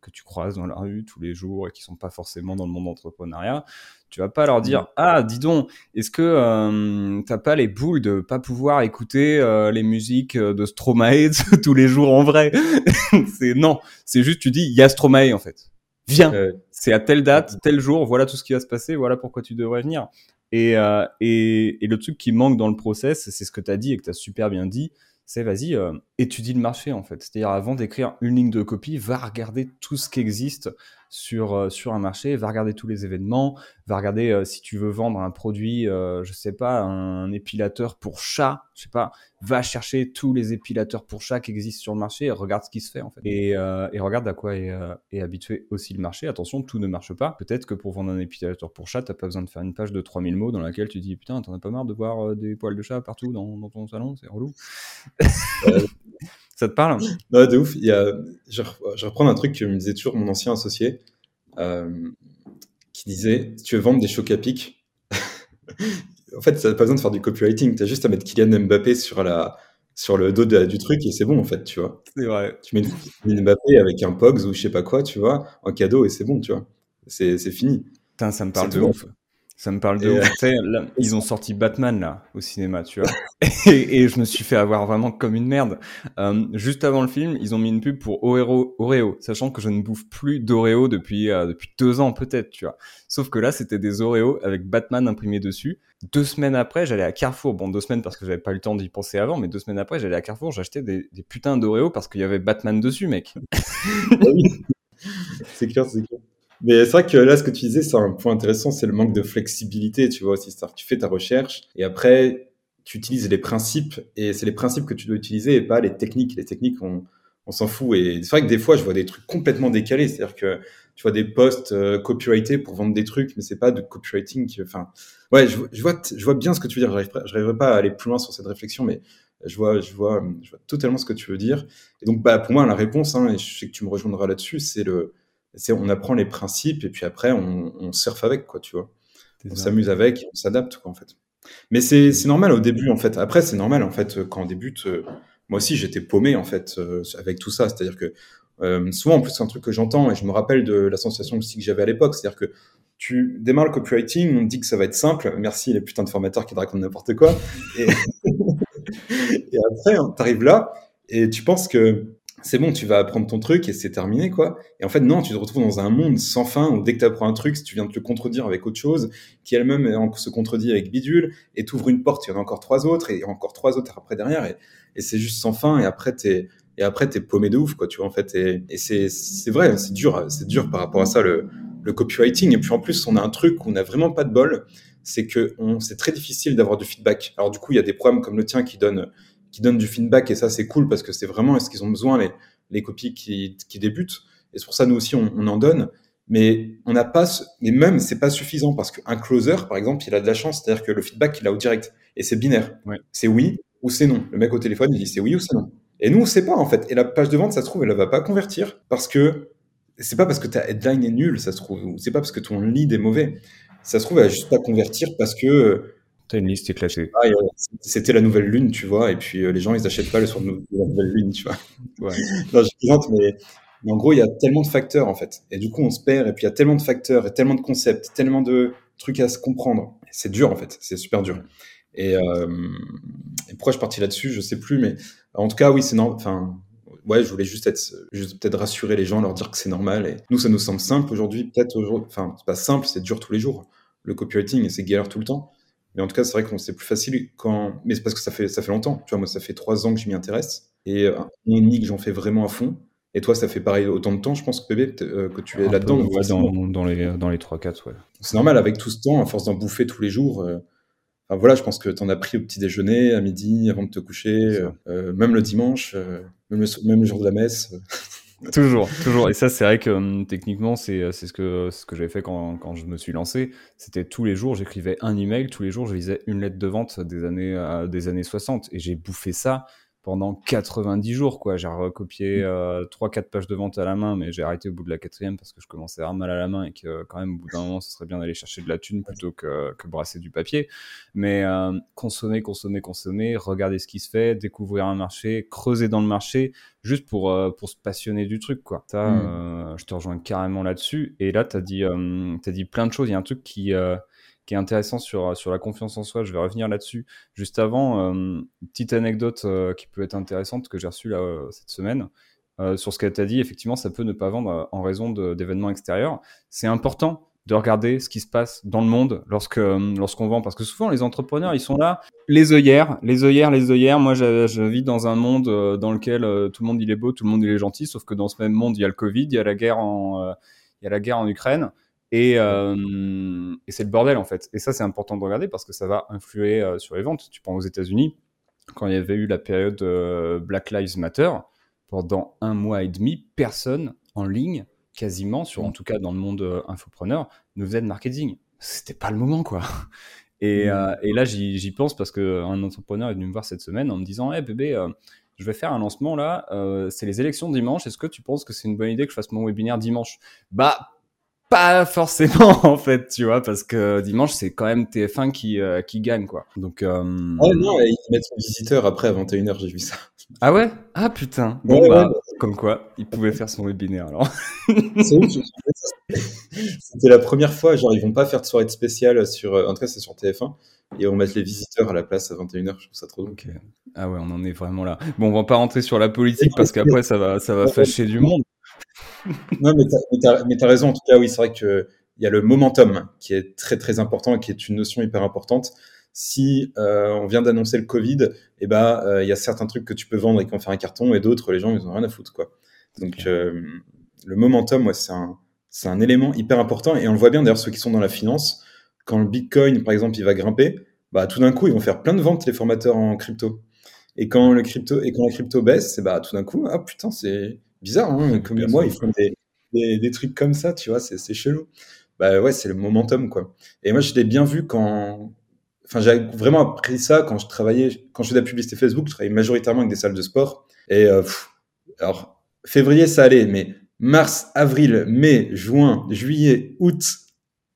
que tu croises dans la rue tous les jours et qui sont pas forcément dans le monde d'entrepreneuriat tu vas pas leur dire ah dis donc est-ce que euh, t'as pas les boules de pas pouvoir écouter euh, les musiques euh, de Stromae tous les jours en vrai? C'est non c'est juste tu dis il y a Stromae en fait. Viens. C'est à telle date tel jour voilà tout ce qui va se passer voilà pourquoi tu devrais venir. Et et, et le truc qui manque dans le process c'est ce que tu as dit et que tu as super bien dit c'est vas-y, étudie le marché en fait. C'est-à-dire avant d'écrire une ligne de copie, va regarder tout ce qui existe sur, euh, sur un marché, va regarder tous les événements, va regarder euh, si tu veux vendre un produit, euh, je sais pas, un épilateur pour chat, je sais pas, va chercher tous les épilateurs pour chat qui existent sur le marché regarde ce qui se fait en fait. Et, et regarde à quoi est, est, habitué aussi le marché. Attention, tout ne marche pas. Peut-être que pour vendre un épilateur pour chat, t'as pas besoin de faire une page de 3000 mots dans laquelle tu dis putain, t'en as pas marre de voir des poils de chat partout dans, dans ton salon, c'est relou. Ça te parle? Non, de ouf. Il y a, je, je, reprends un truc que me disait toujours mon ancien associé, euh, qui disait si tu veux vendre des chocs à pic, en fait, ça n'a pas besoin de faire du copywriting. Tu as juste à mettre Kylian Mbappé sur, la, sur le dos du truc et c'est bon, en fait, tu vois. C'est vrai. Tu mets une, Mbappé avec un Pogs ou je sais pas quoi, tu vois, en cadeau et c'est bon, tu vois. C'est fini. Putain, ça me parle de ouf. Ça me parle de ouf. Là, ils ont sorti Batman là au cinéma, tu vois. et, et, je me suis fait avoir vraiment comme une merde. Euh, juste avant le film, ils ont mis une pub pour Oreo, Oreo sachant que je ne bouffe plus d'Oreo depuis euh, depuis deux ans peut-être, tu vois. Sauf que là, c'était des Oreo avec Batman imprimé dessus. Deux semaines après, j'allais à Carrefour. Bon, deux semaines parce que j'avais pas eu le temps d'y penser avant, mais deux semaines après, j'allais à Carrefour, j'achetais des, des putains d'Oreo parce qu'il y avait Batman dessus, mec. c'est clair, c'est clair. Mais c'est vrai que là, ce que tu disais, c'est un point intéressant, c'est le manque de flexibilité, tu vois aussi. Tu fais ta recherche et après, tu utilises les principes et c'est les principes que tu dois utiliser et pas les techniques. Les techniques, on, on s'en fout. Et c'est vrai que des fois, je vois des trucs complètement décalés. C'est-à-dire que tu vois des posts euh, copyrightés pour vendre des trucs, mais c'est pas de copywriting. Enfin, ouais, je, je, vois, je vois bien ce que tu veux dire. Je n'arriverai pas à aller plus loin sur cette réflexion, mais Je vois, je vois, je vois totalement ce que tu veux dire. Et donc, bah, pour moi, la réponse, hein, et je sais que tu me rejoindras là-dessus, c'est le, c'est on apprend les principes et puis après on, on surfe avec, quoi, tu vois. On s'amuse avec, on s'adapte, quoi, en fait. Mais c'est normal au début, en fait. Après, c'est normal, en fait, quand on débute. Euh, moi aussi, j'étais paumé, en fait, euh, avec tout ça. C'est-à-dire que euh, souvent, en plus, c'est un truc que j'entends et je me rappelle de la sensation aussi que j'avais à l'époque. C'est-à-dire que tu démarres le copywriting, on te dit que ça va être simple. Merci les putains de formateurs qui te racontent n'importe quoi. Et, et après, hein, tu arrives là et tu penses que c'est bon, tu vas apprendre ton truc et c'est terminé, quoi. Et en fait, non, tu te retrouves dans un monde sans fin où dès que tu apprends un truc, tu viens de te contredire avec autre chose, qui elle-même se contredit avec bidule, et tu ouvres une porte, il y en a encore trois autres, et encore trois autres après derrière, et, c'est juste sans fin, et après, t'es, et après, t'es paumé de ouf, quoi, tu vois, en fait. Et, c'est, c'est vrai, c'est dur, c'est dur par rapport à ça, le, le copywriting. Et puis, en plus, on a un truc où on n'a vraiment pas de bol, c'est que c'est très difficile d'avoir du feedback. Alors, du coup, il y a des programmes comme le tien qui donnent qui donnent du feedback et ça c'est cool parce que c'est vraiment est-ce qu'ils ont besoin les, les copies qui, qui débutent? Et c'est pour ça nous aussi on, on en donne. Mais on n'a pas mais même c'est pas suffisant parce qu'un closer par exemple il a de la chance. C'est-à-dire que le feedback il a au direct. Et c'est binaire. C'est oui ou c'est non. Le mec au téléphone il dit c'est oui ou c'est non. Et nous on sait pas en fait. Et la page de vente ça se trouve elle va pas convertir parce que c'est pas parce que ta headline est nulle ça se trouve. C'est pas parce que ton lead est mauvais. Ça se trouve elle va juste pas convertir parce que T'as une liste éclatée. Ah, c'était la nouvelle lune, tu vois, et puis euh, les gens, ils n'achètent pas le soir de la nouvelle lune, tu vois. Ouais. non, je plaisante, mais, mais, en gros, il y a tellement de facteurs, en fait. Et du coup, on se perd, et puis il y a tellement de facteurs, et tellement de concepts, tellement de trucs à se comprendre. C'est dur, en fait. C'est super dur. Et, euh, et pourquoi je partis là-dessus, je sais plus, mais en tout cas, oui, c'est normal. Enfin, ouais, je voulais juste être, juste peut-être rassurer les gens, leur dire que c'est normal. Et nous, ça nous semble simple aujourd'hui, peut-être aujourd'hui. Enfin, c'est pas simple, c'est dur tous les jours. Le copywriting, c'est galère tout le temps. Mais en tout cas, c'est vrai que c'est plus facile quand. Mais c'est parce que ça fait, ça fait longtemps. Tu vois, moi, ça fait trois ans que je m'y intéresse et un an et demi que j'en fais vraiment à fond. Et toi, ça fait pareil autant de temps, je pense, que bébé, euh, que tu es là-dedans. dans, dans, les, dans les 3-4, ouais. C'est normal, avec tout ce temps, à force d'en bouffer tous les jours. Euh, enfin, voilà, je pense que tu en as pris au petit déjeuner, à midi, avant de te coucher, euh, même le dimanche, même, le, même le jour de la messe. Toujours, toujours. Et ça, c'est vrai que hum, techniquement, c'est ce que, ce que j'avais fait quand, quand je me suis lancé. C'était tous les jours, j'écrivais un email, tous les jours, je lisais une lettre de vente des années, euh, des années 60. Et j'ai bouffé ça pendant 90 jours, quoi. J'ai recopié 3-4 mm. euh, pages de vente à la main, mais j'ai arrêté au bout de la quatrième parce que je commençais à avoir mal à la main et que quand même, au bout d'un moment, ce serait bien d'aller chercher de la thune plutôt que, que brasser du papier. Mais euh, consommer, consommer, consommer, regarder ce qui se fait, découvrir un marché, creuser dans le marché, juste pour, euh, pour se passionner du truc, quoi. Ça, mm. je te rejoins carrément là-dessus. Et là, tu as, dit, as dit plein de choses. Il y a un truc qui qui est intéressant sur, sur la confiance en soi. Je vais revenir là-dessus. Juste avant, euh, petite anecdote euh, qui peut être intéressante que j'ai reçue là, euh, cette semaine. sur ce qu'elle t'a dit, effectivement, ça peut ne pas vendre en raison d'événements extérieurs. C'est important de regarder ce qui se passe dans le monde lorsque lorsqu'on vend parce que souvent les entrepreneurs ils sont là les œillères les œillères les œillères moi je, vis dans un monde dans lequel tout le monde il est beau tout le monde il est gentil sauf que dans ce même monde il y a le Covid il y a la guerre en il y a la guerre en Ukraine et, euh, et c'est le bordel en fait. Et ça, c'est important de regarder parce que ça va influer euh, sur les ventes. Tu prends aux États-Unis, quand il y avait eu la période euh, Black Lives Matter, pendant un mois et demi, personne en ligne, quasiment, sur en tout cas dans le monde euh, infopreneur, ne faisait de marketing. C'était pas le moment quoi. Et, mmh. et là, j'y pense parce qu'un entrepreneur est venu me voir cette semaine en me disant Hey bébé, je vais faire un lancement là, c'est les élections dimanche. Est-ce que tu penses que c'est une bonne idée que je fasse mon webinaire dimanche? Bah, pas forcément en fait, tu vois, parce que dimanche c'est quand même TF1 qui euh, qui gagne quoi. Donc euh... ouais, non, ils mettent son visiteur après à 21h, j'ai vu ça. Ah ouais? Ah putain. Bon bah comme quoi, il pouvait faire son webinaire alors. C'était la première fois, genre ils vont pas faire de soirée spéciale sur euh, en tout cas c'est sur TF1 et on mettre les visiteurs à la place à 21h, je trouve ça trop drôle. Ah ouais, on en est vraiment là. Bon, on va pas rentrer sur la politique parce qu'après ça va ça va fâcher du monde non, mais tu as, raison. En tout cas, oui, c'est vrai qu'il y a le momentum qui est très, très important et qui est une notion hyper importante. Si euh, on vient d'annoncer le Covid, et eh ben, euh, il y a certains trucs que tu peux vendre et qui vont faire un carton, et d'autres, les gens, ils ont rien à foutre. Quoi. Donc, euh, le momentum, ouais, c'est un, un élément hyper important. Et on le voit bien, d'ailleurs, ceux qui sont dans la finance, quand le Bitcoin, par exemple, il va grimper, bah, tout d'un coup, ils vont faire plein de ventes, les formateurs en crypto. Et quand, le crypto, et quand la crypto baisse, c'est bah, tout d'un coup, ah putain, c'est bizarre, hein, comme moi, ils font des, des, des, trucs comme ça, tu vois, c'est chelou. Bah ouais, c'est le momentum, quoi. Et moi, je l'ai bien vu quand, enfin, j'ai vraiment appris ça quand je travaillais, quand je faisais de la publicité Facebook, je travaillais majoritairement avec des salles de sport. Et euh, alors, février, ça allait, mais mars, avril, mai, juin, juillet, août,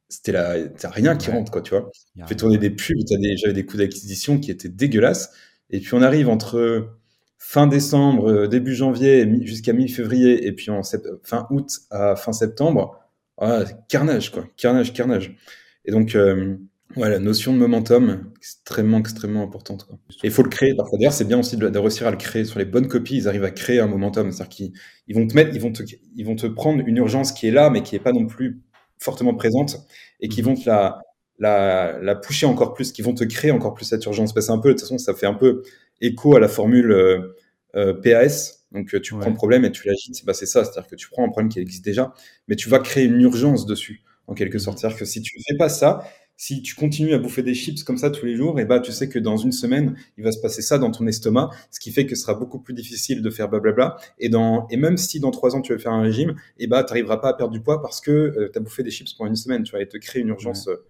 c'était là, t'as rien qui rentre, quoi, tu vois. Fais tourner des pubs, j'avais des coûts d'acquisition qui étaient dégueulasses. Et puis on arrive entre fin décembre, euh, début janvier, jusqu'à mi-février, et puis en fin août à fin septembre, ah, carnage, quoi. Carnage, carnage. Et donc, euh, ouais, la notion de momentum, extrêmement, extrêmement importante. Quoi. Et il faut le créer. Parfois, d'ailleurs, c'est bien aussi de, réussir à le créer. Sur les bonnes copies, ils arrivent à créer un momentum. C'est-à-dire qu'ils ils vont te mettre, ils vont te, ils vont te prendre une urgence qui est là, mais qui est pas non plus fortement présente, et qui vont te la, la, la pousser encore plus, qui vont te créer encore plus cette urgence. Parce un peu, de toute façon, ça fait un peu écho à la formule euh, euh PAS. Donc, euh, tu prends le problème et tu l'agites. Bah, c'est ça. C'est-à-dire que tu prends un problème qui existe déjà, mais tu vas créer une urgence dessus, en quelque sorte. C'est-à-dire que si tu ne fais pas ça, si tu continues à bouffer des chips comme ça tous les jours, et bah tu sais que dans une semaine, il va se passer ça dans ton estomac, ce qui fait que ce sera beaucoup plus difficile de faire blablabla. Et dans et même si dans trois ans tu veux faire un régime, et bah t'arriveras pas à perdre du poids parce que euh, tu as bouffé des chips pendant une semaine, tu vas et te créer une urgence, euh,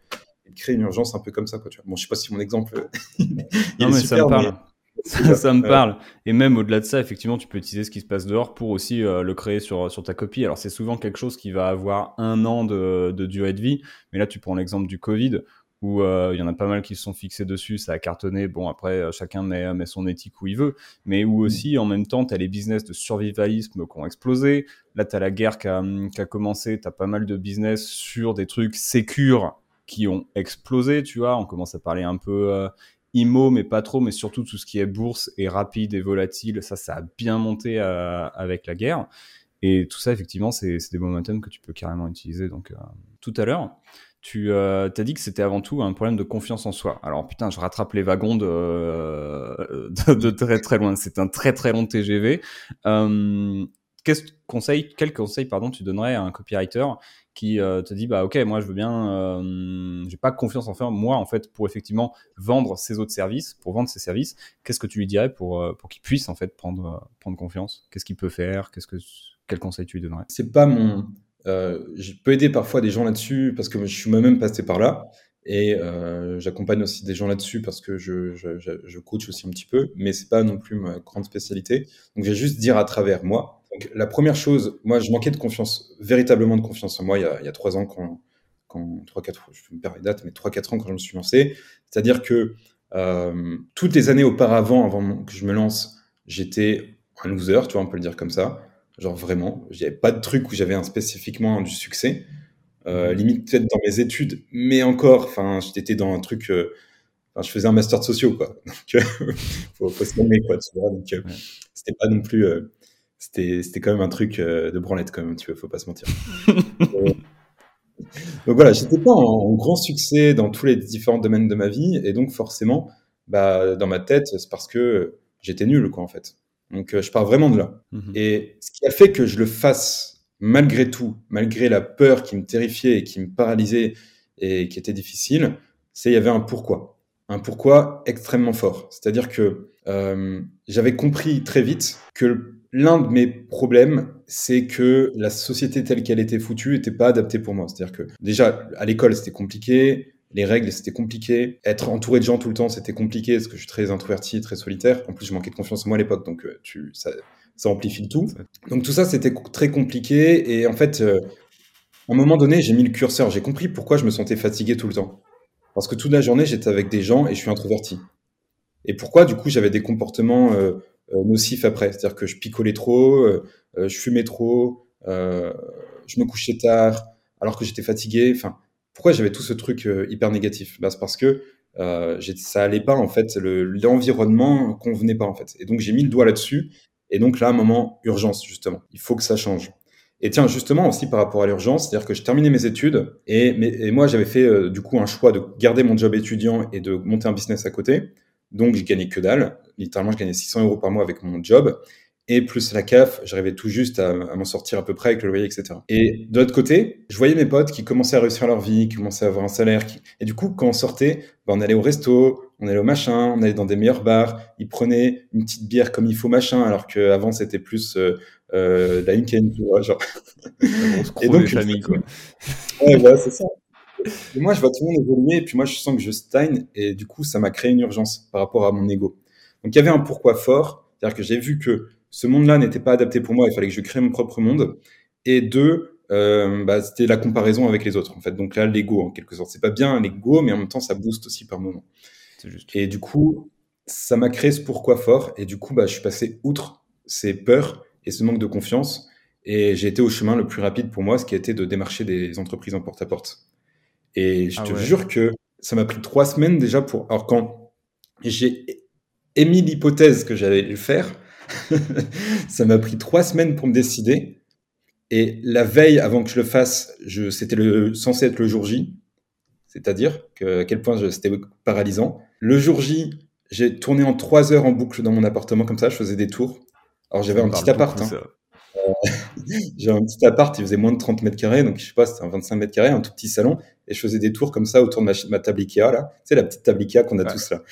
créer une urgence un peu comme ça quoi. Tu vois. Bon, je sais pas si mon exemple. non mais ça me parle. Ça, me parle. Et même au-delà de ça, effectivement, tu peux utiliser ce qui se passe dehors pour aussi euh, le créer sur, sur ta copie. Alors, c'est souvent quelque chose qui va avoir un an de, de durée de vie. Mais là, tu prends l'exemple du Covid, où euh, il y en a pas mal qui se sont fixés dessus, ça a cartonné. Bon, après, euh, chacun met, met son éthique où il veut. Mais où mm. aussi, en même temps, tu as les business de survivalisme qui ont explosé. Là, tu as la guerre qui a, qui a commencé. Tu as pas mal de business sur des trucs sécures qui ont explosé, tu vois. On commence à parler un peu IMO, mais pas trop, mais surtout tout ce qui est bourse et rapide et volatile, ça, ça a bien monté euh, avec la guerre. Et tout ça, effectivement, c'est des momentum que tu peux carrément utiliser. Donc, euh, tout à l'heure, tu euh, as dit que c'était avant tout un problème de confiance en soi. Alors, putain, je rattrape les wagons de, de, très très loin. C'est un très très long TGV. Qu'est-ce conseil, quel conseil pardon, tu donnerais à un copywriter qui euh, te dit bah ok moi je veux bien euh, j'ai pas confiance en faire moi en fait pour effectivement vendre ses autres services pour vendre ses services. Qu'est-ce que tu lui dirais pour euh, pour qu'il puisse en fait prendre prendre confiance? Qu'est-ce qu'il peut faire? Qu'est-ce que quel conseil tu lui donnerais? C'est pas mon je peux aider parfois des gens là-dessus parce que je suis moi-même passé par là et j'accompagne aussi des gens là-dessus parce que je, je, je, coach aussi un petit peu mais c'est pas non plus ma grande spécialité. Donc je vais juste dire à travers moi donc, la première chose, moi, je manquais de confiance, véritablement de confiance en moi il y a, il y a trois ans, quand, quand 3, 4, je me perds les dates, mais 3-4 ans quand je me suis lancé. C'est-à-dire que euh, toutes les années auparavant, avant que je me lance, j'étais un loser, tu vois, on peut le dire comme ça. Genre vraiment, il n'y avait pas de truc où j'avais un, spécifiquement du succès. Euh, mhm. limite peut-être dans mes études, mais encore, enfin, j'étais dans un truc. Euh, je faisais un master de sociaux, quoi. Donc, faut, faut se calmer, quoi. Tu vois, donc, euh, c'était pas non plus c'était quand même un truc euh, de branlette quand même, tu vois, faut pas se mentir. donc voilà, j'étais pas en, grand succès dans tous les différents domaines de ma vie, et donc forcément, bah, dans ma tête, c'est parce que j'étais nul, quoi, en fait. Donc euh, je pars vraiment de là. Mhm. Et ce qui a fait que je le fasse malgré tout, malgré la peur qui me terrifiait et qui me paralysait et qui était difficile, c'est il y avait un pourquoi. Un pourquoi extrêmement fort. C'est-à-dire que euh, j'avais compris très vite que l'un de mes problèmes, c'est que la société telle qu'elle était foutue n'était pas adaptée pour moi. C'est-à-dire que déjà, à l'école, c'était compliqué. Les règles, c'était compliqué. Être entouré de gens tout le temps, c'était compliqué parce que je suis très introverti, très solitaire. En plus, je manquais de confiance en moi à l'époque, donc euh, ça, ça amplifie le tout. Donc tout ça, c'était très compliqué. Et en fait, euh, à un moment donné, j'ai mis le curseur. J'ai compris pourquoi je me sentais fatigué tout le temps. Parce que toute la journée, j'étais avec des gens et je suis introverti. Et pourquoi, du coup, j'avais des comportements euh, nocif après. C'est-à-dire que je picolais trop, euh, euh, je fumais trop, je me couchais tard, alors que j'étais fatigué. Enfin, pourquoi j'avais tout ce truc hyper négatif? Bah, C'est parce que euh, ça allait pas en fait, l'environnement convenait pas en fait. Et donc j'ai mis le doigt là-dessus. Et donc là, un moment urgence justement. Il faut que ça change. Et tiens, justement aussi par rapport à l'urgence, c'est-à-dire que je terminais mes études et, et moi j'avais fait du coup un choix de garder mon job étudiant et de monter un business à côté. Donc, je gagnais que dalle. Littéralement, je gagnais 600 euros par mois avec mon job. Et plus la CAF, j'arrivais tout juste à, m'en sortir à peu près avec le loyer, etc. Et de l'autre côté, je voyais mes potes qui commençaient à réussir leur vie, qui commençaient à avoir un salaire. Et du coup, quand on sortait, ben, on allait au resto, on allait au machin, on allait dans des meilleurs bars. Ils prenaient une petite bière comme il faut machin, alors qu'avant, c'était plus euh, euh, la Inken, tu vois, genre. et donc, famille, quoi. ouais, c'est ça. moi, je vois tout le monde évoluer, et puis moi, je sens que je stagne, et du coup, ça m'a créé une urgence par rapport à mon ego. Donc, il y avait un pourquoi fort, c'est-à-dire que j'ai vu que ce monde-là n'était pas adapté pour moi, il fallait que je crée mon propre monde. Et deux, euh, bah, c'était la comparaison avec les autres, en fait. Donc là, l'ego, en quelque sorte. C'est pas bien l'ego, mais en même temps, ça booste aussi par moment. Juste. Et du coup, ça m'a créé ce pourquoi fort, et du coup, bah, je suis passé outre ces peurs et ce manque de confiance, et j'ai été au chemin le plus rapide pour moi, ce qui a été de démarcher des entreprises en porte-à-porte. Et je ah te jure que ça m'a pris trois semaines déjà pour. Alors, quand j'ai émis l'hypothèse que j'allais le faire, ça m'a pris trois semaines pour me décider. Et la veille, avant que je le fasse, je, c'était le, censé être le jour J. C'est-à-dire que, à quel point c'était paralysant. Le jour J, j'ai tourné en trois heures en boucle dans mon appartement, comme ça, je faisais des tours. Alors, j'avais un petit appart. Hein. j'ai un petit appart, il faisait moins de 30 mètres carrés, donc je sais pas, c'était un 25 mètres carrés, un tout petit salon, et je faisais des tours comme ça autour de ma, table Ikea, là. Sais, la petite table Ikea qu'on a tous là.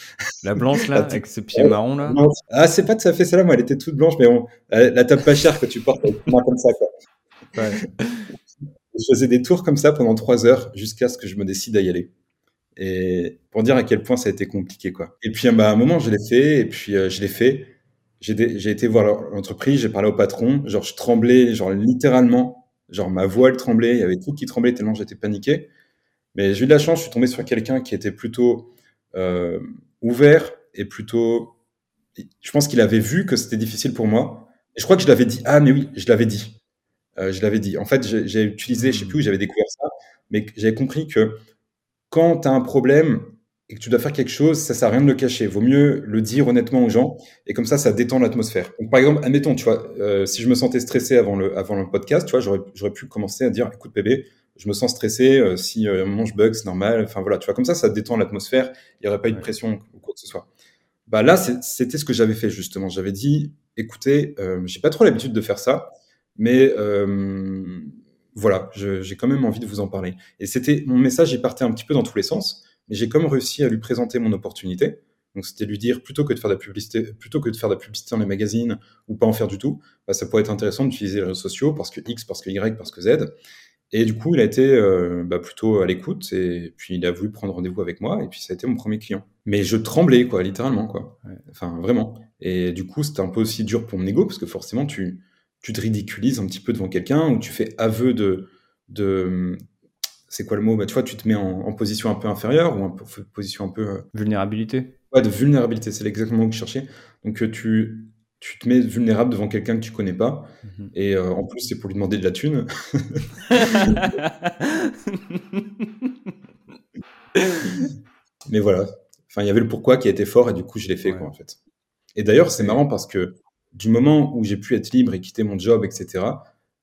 La blanche, là, avec ses pieds marrons, là Ah, c'est pas tout à fait celle-là, moi, elle était toute blanche, mais bon, la, table pas chère que tu portes avec moi comme ça, quoi. Ouais. Je faisais des tours comme ça pendant trois heures jusqu'à ce que je me décide à y aller. Et pour dire à quel point ça a été compliqué, quoi. Et puis, bah, à un moment, je l'ai fait, et puis euh, je l'ai fait j'ai été voir l'entreprise, j'ai parlé au patron, genre je tremblais, genre littéralement, genre ma voix elle tremblait, il y avait tout qui tremblait tellement j'étais paniqué. Mais j'ai eu de la chance, je suis tombé sur quelqu'un qui était plutôt euh, ouvert et plutôt, je pense qu'il avait vu que c'était difficile pour moi. Et je crois que je l'avais dit. Ah mais oui, je l'avais dit. Euh, je l'avais dit. En fait, j'ai utilisé, je sais plus où j'avais découvert ça, mais j'avais compris que quand tu as un problème, et que tu dois faire quelque chose, ça sert à rien de le cacher. Vaut mieux le dire honnêtement aux gens et comme ça, ça détend l'atmosphère. Par exemple, admettons, tu vois, euh, si je me sentais stressé avant le, avant le podcast, tu vois, j'aurais pu commencer à dire, écoute, bébé, je me sens stressé, euh, si euh, moment je bug, c'est normal. Enfin, voilà, tu vois, comme ça, ça détend l'atmosphère, il n'y aurait pas eu de pression ou quoi que ce soit. Bah là, c'était ce que j'avais fait, justement. J'avais dit, écoutez, euh, j'ai pas trop l'habitude de faire ça, mais euh, voilà, j'ai quand même envie de vous en parler. Et c'était, mon message, il partait un petit peu dans tous les sens mais j'ai comme réussi à lui présenter mon opportunité. Donc c'était lui dire plutôt que de faire de la publicité, plutôt que de faire de la publicité dans les magazines ou pas en faire du tout, bah, ça pourrait être intéressant d'utiliser les réseaux sociaux parce que X, parce que Y, parce que Z. Et du coup, il a été euh, bah, plutôt à l'écoute et puis il a voulu prendre rendez-vous avec moi et puis ça a été mon premier client. Mais je tremblais quoi, littéralement quoi. Enfin vraiment. Et du coup, c'était un peu aussi dur pour mon ego parce que forcément tu tu te ridiculises un petit peu devant quelqu'un ou tu fais aveu de de c'est quoi le mot? Bah, Tu vois, tu te mets en, position un peu inférieure ou en position un peu. Euh, vulnérabilité Ouais, de vulnérabilité, c'est exactement mot que je cherchais. Donc, euh, tu, tu te mets vulnérable devant quelqu'un que tu connais pas. Mhm. Et euh, en plus, c'est pour lui demander de la thune. Mais voilà. Enfin, il y avait le pourquoi qui était fort et du coup, je l'ai fait, quoi, en fait. Et d'ailleurs, c'est marrant parce que du moment où j'ai pu être libre et quitter mon job, etc.,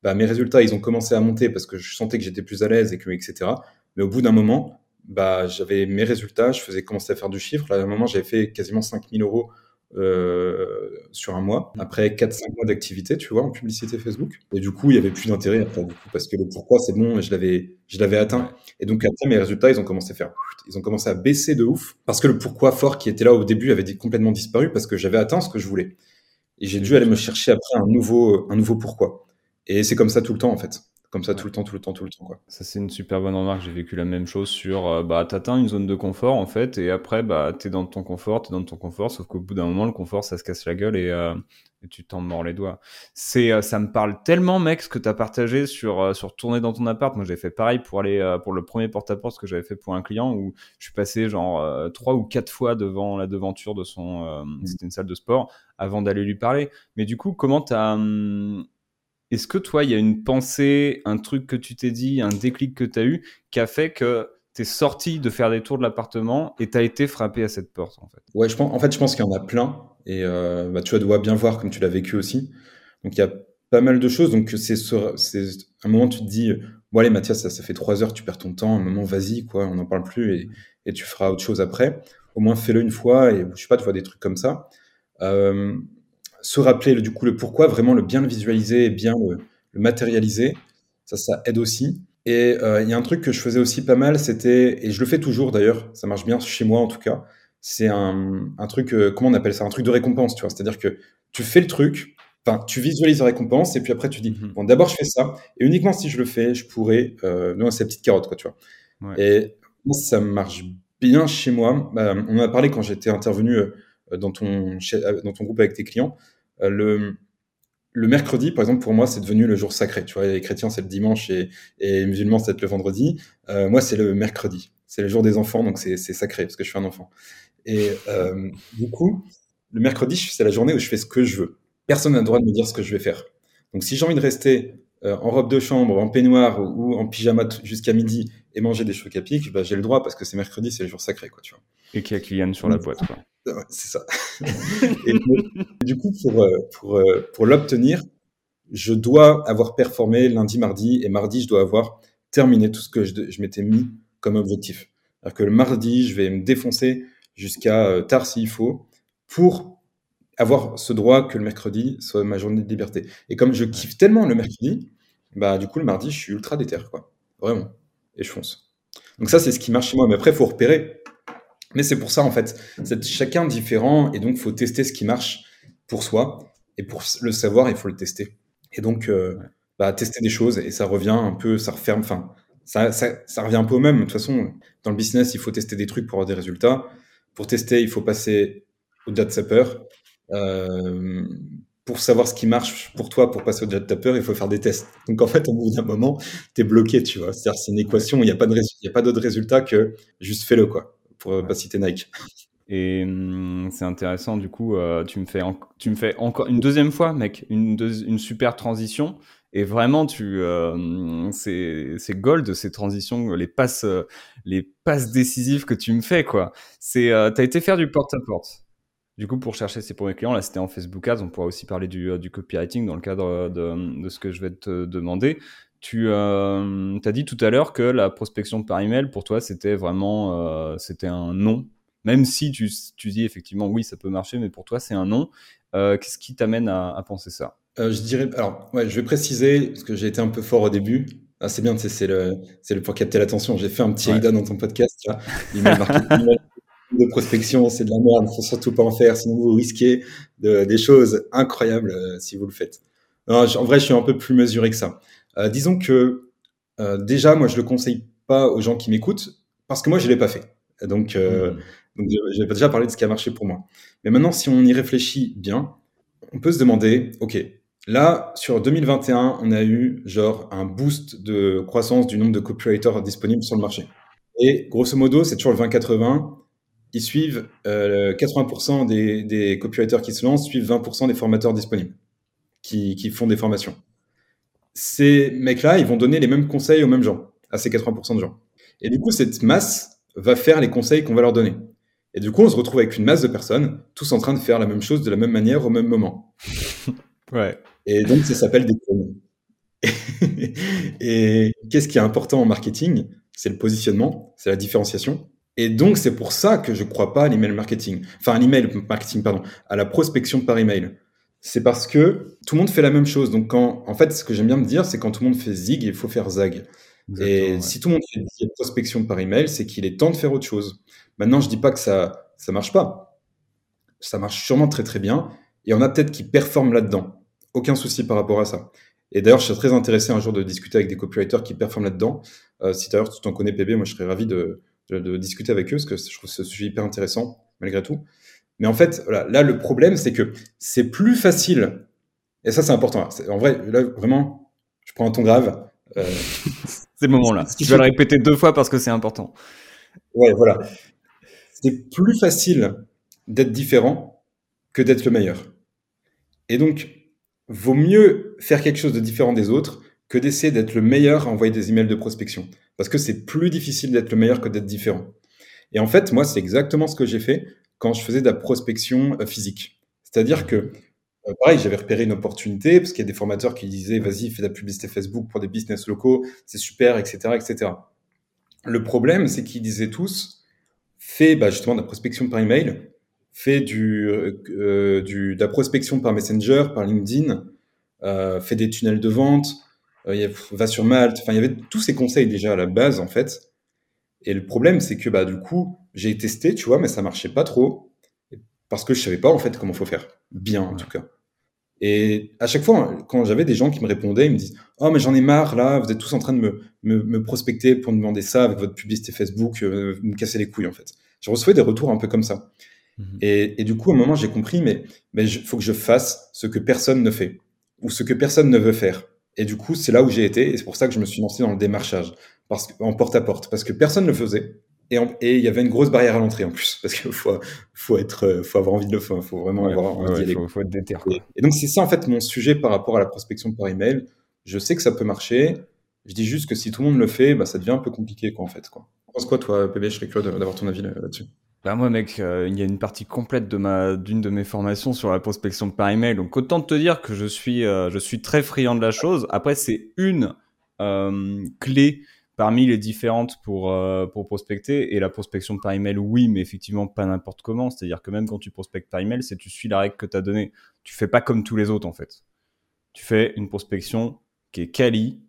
bah, mes résultats, ils ont commencé à monter parce que je sentais que j'étais plus à l'aise et que, etc. Mais au bout d'un moment, bah, j'avais mes résultats, je faisais commencer à faire du chiffre. Là, à un moment, j'avais fait quasiment 5000 euros euh, sur un mois, après 4-5 mois d'activité, tu vois, en publicité Facebook. Et du coup, il y avait plus d'intérêt après, du coup, parce que le pourquoi, c'est bon, je l'avais, je l'avais atteint. Et donc, après, mes résultats, ils ont commencé à faire, ils ont commencé à baisser de ouf, parce que le pourquoi fort qui était là au début avait complètement disparu, parce que j'avais atteint ce que je voulais. Et j'ai dû aller me chercher après un nouveau, un nouveau pourquoi. Et c'est comme ça tout le temps, en fait. Comme ça, tout le temps, tout le temps, tout le temps. Quoi. Ça, c'est une super bonne remarque. J'ai vécu la même chose sur, euh, bah, t'atteins une zone de confort, en fait, et après, bah, t'es dans ton confort, t'es dans ton confort, sauf qu'au bout d'un moment, le confort, ça se casse la gueule et, euh, tu t'en mords les doigts. C'est, euh, ça me parle tellement, mec, ce que t'as partagé sur, sur tourner dans ton appart. Moi, j'ai fait pareil pour aller, pour le premier porte-à-porte que j'avais fait pour un client où je suis passé, genre, trois ou quatre fois devant la devanture de son, mmh. c'était une salle de sport avant d'aller lui parler. Mais du coup, comment t'as, hum, est-ce que toi, il y a une pensée, un truc que tu t'es dit, un déclic que tu as eu, qui a fait que tu es sorti de faire des tours de l'appartement et tu as été frappé à cette porte en fait? Ouais, je pense, en fait, je pense qu'il y en a plein. Et euh, bah, tu dois bien voir comme tu l'as vécu aussi. Donc il y a pas mal de choses. Donc c'est un moment tu te dis, bon allez Mathias, ça, fait trois heures, tu perds ton temps. Un moment, vas-y, quoi, on n'en parle plus et, et, tu feras autre chose après. Au moins fais-le une fois et je sais pas, tu vois des trucs comme ça. Euh, se rappeler du coup le pourquoi, vraiment le bien le visualiser et bien le, matérialiser, ça, ça aide aussi. Et euh, il y a un truc que je faisais aussi pas mal, c'était, et je le fais toujours d'ailleurs, ça marche bien chez moi en tout cas, c'est un, un, truc, euh, comment on appelle ça, un truc de récompense, tu vois. C'est-à-dire que tu fais le truc, enfin, tu visualises la récompense, et puis après tu dis, mhm. bon, d'abord je fais ça, et uniquement si je le fais, je pourrais, euh, non, c'est la petite carotte, quoi, tu vois. Et ça marche bien chez moi. Bah, on en a parlé quand j'étais intervenu dans ton, dans ton groupe avec tes clients. Le, le mercredi, par exemple, pour moi, c'est devenu le jour sacré. Tu vois, les chrétiens, c'est le dimanche et, les musulmans, c'est le vendredi. Euh, moi, c'est le mercredi. C'est le jour des enfants, donc c'est sacré parce que je suis un enfant. Et euh, du coup, le mercredi, c'est la journée où je fais ce que je veux. Personne n'a le droit de me dire ce que je vais faire. Donc, si j'ai envie de rester euh, en robe de chambre, en peignoir ou, en pyjama jusqu'à midi et manger des chocs à pic, bah, j'ai le droit parce que c'est mercredi, c'est le jour sacré. Et qu'il y a Kylian sur la boîte, c'est ça. et du coup, pour, euh, pour, euh, pour l'obtenir, je dois avoir performé lundi, mardi, et mardi, je dois avoir terminé tout ce que je, je m'étais mis comme objectif. Alors que le mardi, je vais me défoncer jusqu'à euh, tard s'il faut pour avoir ce droit que le mercredi soit ma journée de liberté. Et comme je kiffe tellement le mercredi, bah du coup le mardi, je suis ultra déter, quoi. Vraiment. Et je fonce. Donc ça, c'est ce qui marche chez moi. Mais après, il faut repérer mais c'est pour ça, en fait, c'est chacun différent et donc il faut tester ce qui marche pour soi. Et pour le savoir, il faut le tester. Et donc, euh, bah, tester des choses et ça revient un peu, ça referme, enfin, ça, ça, ça, revient un peu au même. De toute façon, dans le business, il faut tester des trucs pour avoir des résultats. Pour tester, il faut passer au-delà de sa peur. Euh, pour savoir ce qui marche pour toi, pour passer au-delà de ta peur, il faut faire des tests. Donc en fait, au bout d'un moment, tu es bloqué, tu vois. C'est-à-dire, c'est une équation, il n'y a pas d'autre résultat que juste fais-le, quoi pour pas citer Nike. Et hum, c'est intéressant, du coup, euh, tu, me fais tu me fais encore une deuxième fois, mec, une, une super transition. Et vraiment, tu, euh, c'est, gold ces transitions, les passes, les passes décisives que tu me fais, quoi. C'est, euh, t'as été faire du porte-à-porte. Du coup, pour chercher ces premiers clients, là, c'était en Facebook Ads. On pourra aussi parler du, du copywriting dans le cadre de, de, ce que je vais te demander. Tu euh, as dit tout à l'heure que la prospection par email, pour toi, c'était vraiment euh, c'était un non. Même si tu, tu, dis effectivement oui, ça peut marcher, mais pour toi, c'est un non. Euh, qu'est-ce qui t'amène à, à, penser ça? Je dirais, alors, ouais, je vais préciser, parce que j'ai été un peu fort au début. Ah, c'est bien, c'est le, le pour capter l'attention. J'ai fait un petit ouais. dans ton podcast. Tu vois, de prospection, c'est de la merde. Il faut surtout pas en faire, sinon vous risquez de, des choses incroyables si vous le faites. en vrai, je suis un peu plus mesuré que ça. Euh, disons que euh, déjà, moi, je le conseille pas aux gens qui m'écoutent parce que moi, je l'ai pas fait. Donc, euh, mmh. je vais déjà parler de ce qui a marché pour moi. Mais maintenant, si on y réfléchit bien, on peut se demander, OK, là, sur 2021, on a eu genre un boost de croissance du nombre de copywriters disponibles sur le marché. Et grosso modo, c'est toujours le 20-80. Ils suivent euh, 80% des, des, copywriters qui se lancent, suivent 20% des formateurs disponibles qui, qui font des formations ces mecs-là, ils vont donner les mêmes conseils aux mêmes gens, à ces 80% de gens. Et du coup, cette masse va faire les conseils qu'on va leur donner. Et du coup, on se retrouve avec une masse de personnes, tous en train de faire la même chose de la même manière au même moment. ouais. Et donc, ça s'appelle des et, et qu'est-ce qui est important en marketing? C'est le positionnement, c'est la différenciation. Et donc, c'est pour ça que je ne crois pas à l'email marketing. Enfin, à l'email marketing, pardon, à la prospection par email c'est parce que tout le monde fait la même chose. Donc, quand, en fait, ce que j'aime bien me dire, c'est quand tout le monde fait zig, il faut faire zag. et si tout le monde fait de prospection par email, c'est qu'il est temps de faire autre chose. Maintenant, je dis pas que ça ça marche pas. Ça marche sûrement très très bien. Et on a peut-être qui performent là-dedans. Aucun souci par rapport à ça. Et d'ailleurs, je serais très intéressé un jour de discuter avec des copywriters qui performent là-dedans. Euh, si d'ailleurs tu t'en connais PB, moi je serais ravi de, de, de, discuter avec eux parce que je trouve ce sujet hyper intéressant malgré tout. Mais en fait, voilà, là, le problème, c'est que c'est plus facile, et ça, c'est important. En vrai, là, vraiment, je prends un ton grave. Euh, c'est le moment-là. Je vais le répéter deux fois parce que c'est important. Ouais, voilà. C'est plus facile d'être différent que d'être le meilleur. Et donc, vaut mieux faire quelque chose de différent des autres que d'essayer d'être le meilleur à envoyer des emails de prospection. Parce que c'est plus difficile d'être le meilleur que d'être différent. Et en fait, moi, c'est exactement ce que j'ai fait quand je faisais de la prospection euh, physique. C'est-à-dire que, euh, pareil, j'avais repéré une opportunité, parce qu'il y a des formateurs qui disaient, vas-y, fais de la publicité Facebook pour des business locaux, c'est super, etc., etc. Le problème, c'est qu'ils disaient tous, fais bah, justement de la prospection par email, fais du, euh, du, de la prospection par Messenger, par LinkedIn, euh, fais des tunnels de vente, va sur Malte. Enfin, il y avait tous ces conseils déjà à la base, en fait. Et le problème, c'est que bah, du coup, j'ai testé, tu vois, mais ça marchait pas trop. Parce que je savais pas, en fait, comment faut faire. Bien, en tout cas. Et à chaque fois, quand j'avais des gens qui me répondaient, ils me disent Oh, mais j'en ai marre, là, vous êtes tous en train de me, me, me prospecter pour me demander ça avec votre publicité Facebook, euh, vous me cassez les couilles, en fait. Je recevais des retours un peu comme ça. Mhm. Et, et, du coup, à un moment, j'ai compris, mais il faut que je fasse ce que personne ne fait ou ce que personne ne veut faire. Et du coup, c'est là où j'ai été, et c'est pour ça que je me suis lancé dans le démarchage, parce que, en porte-à-porte, parce que personne ne le faisait. Et il y avait une grosse barrière à l'entrée en plus, parce qu'il faut, faut, être, euh, faut avoir envie de le faire, faut vraiment avoir envie d'y Faut, être déter. Et, donc, c'est ça, en fait, mon sujet par rapport à la prospection par email. Je sais que ça peut marcher. Je dis juste que si tout le monde le fait, bah, ça devient un peu compliqué, quoi, en fait. Quoi. Tu penses quoi, toi, PB Je serais curieux d'avoir ton avis là-dessus. Bah moi mec, euh, il y a une partie complète de ma d'une de mes formations sur la prospection par email. Donc autant te dire que je suis euh, je suis très friand de la chose. Après c'est une clé parmi les différentes pour, euh, pour prospecter. Et la prospection par email, oui, mais effectivement pas n'importe comment. C'est-à-dire que même quand tu prospectes par email, c'est tu suis la règle que tu as donnée. Tu fais pas comme tous les autres en fait. Tu fais une prospection qui est quali,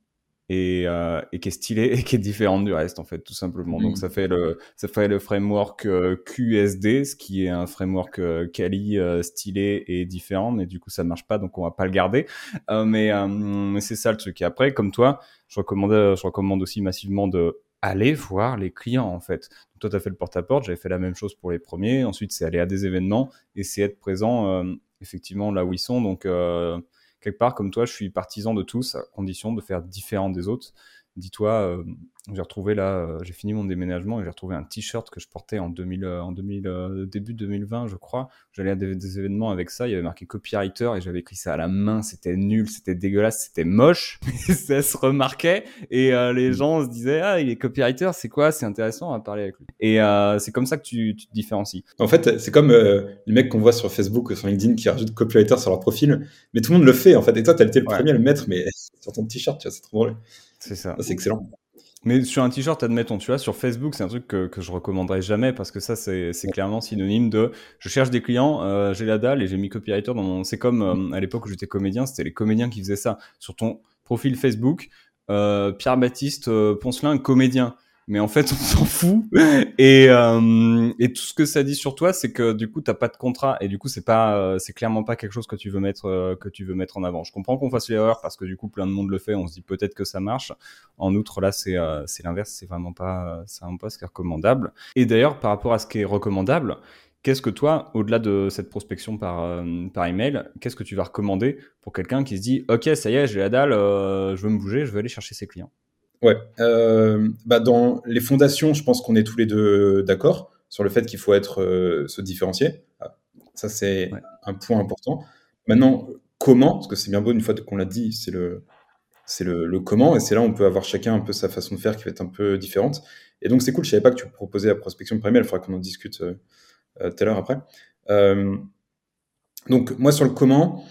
et, euh, et, qui est stylé et qui est différente du reste en fait tout simplement. Donc mm. ça fait le ça fait le framework euh, QSD, ce qui est un framework euh, quali euh, stylé et différent, mais du coup ça marche pas donc on va pas le garder. mais mais c'est ça le truc. Et après comme toi, je recommande je recommande aussi massivement de aller voir les clients en fait. toi, tu as fait le porte-à-porte, j'avais fait la même chose pour les premiers. Ensuite, c'est aller à des événements et c'est être présent effectivement là où ils sont. Donc, quelque part, comme toi, je suis partisan de tous, à condition de faire différent des autres. Dis-toi, euh, j'ai retrouvé là, euh, j'ai fini mon déménagement et j'ai retrouvé un t-shirt que je portais en 2000, euh, en 2000, début 2020, je crois. J'allais à des, événements avec ça, il y avait marqué copywriter et j'avais écrit ça à la main. C'était nul, c'était dégueulasse, c'était moche, mais ça se remarquait et les mm. gens se disaient ah il est copywriter, c'est quoi? C'est intéressant à parler avec lui. Et c'est comme ça que tu, tu, te différencies. En fait, c'est comme les mecs qu'on voit sur Facebook, sur LinkedIn qui rajoutent copywriter sur leur profil, mais tout le monde le fait en fait. Et toi, t'as été le premier à le mettre, mais sur ton t-shirt, tu vois, c'est trop drôle. C'est ça. C'est excellent. Mais sur un t-shirt, admettons, tu vois, sur Facebook, c'est un truc que, que je recommanderais jamais parce que ça, c'est clairement synonyme de je cherche des clients, euh, j'ai la dalle et j'ai mis copywriter dans mon. C'est comme euh, à l'époque où j'étais comédien, c'était les comédiens qui faisaient ça. Sur ton profil Facebook, euh, Pierre-Baptiste Poncelin, comédien mais en fait on s'en fout. Et, euh, et tout ce que ça dit sur toi c'est que du coup t'as pas de contrat. Et du coup c'est pas euh, c'est clairement pas quelque chose que tu veux mettre euh, que tu veux mettre en avant. Je comprends qu'on fasse l'erreur parce que du coup plein de monde le fait. On se dit peut-être que ça marche. En outre là c'est euh, l'inverse. C'est vraiment pas c'est vraiment pas ce qui est recommandable. Et d'ailleurs par rapport à ce qui est recommandable Qu'est-ce que toi, au-delà de cette prospection par, par email, qu'est-ce que tu vas recommander pour quelqu'un qui se dit Ok, ça y est, j'ai la dalle, je veux me bouger, je veux aller chercher ses clients? Ouais. Euh, bah dans les fondations, je pense qu'on est tous les deux d'accord sur le fait qu'il faut être euh, se différencier. Ah, ça, c'est un point important. Maintenant, comment Parce que c'est bien beau une fois qu'on l'a dit, c'est le c'est le, le, comment, et c'est là où on peut avoir chacun un peu sa façon de faire qui va être un peu différente. Et donc c'est cool. Je savais pas que tu proposais la prospection par email. Il faudra qu'on en discute euh, euh, tout à l'heure après. Euh, donc moi sur le comment,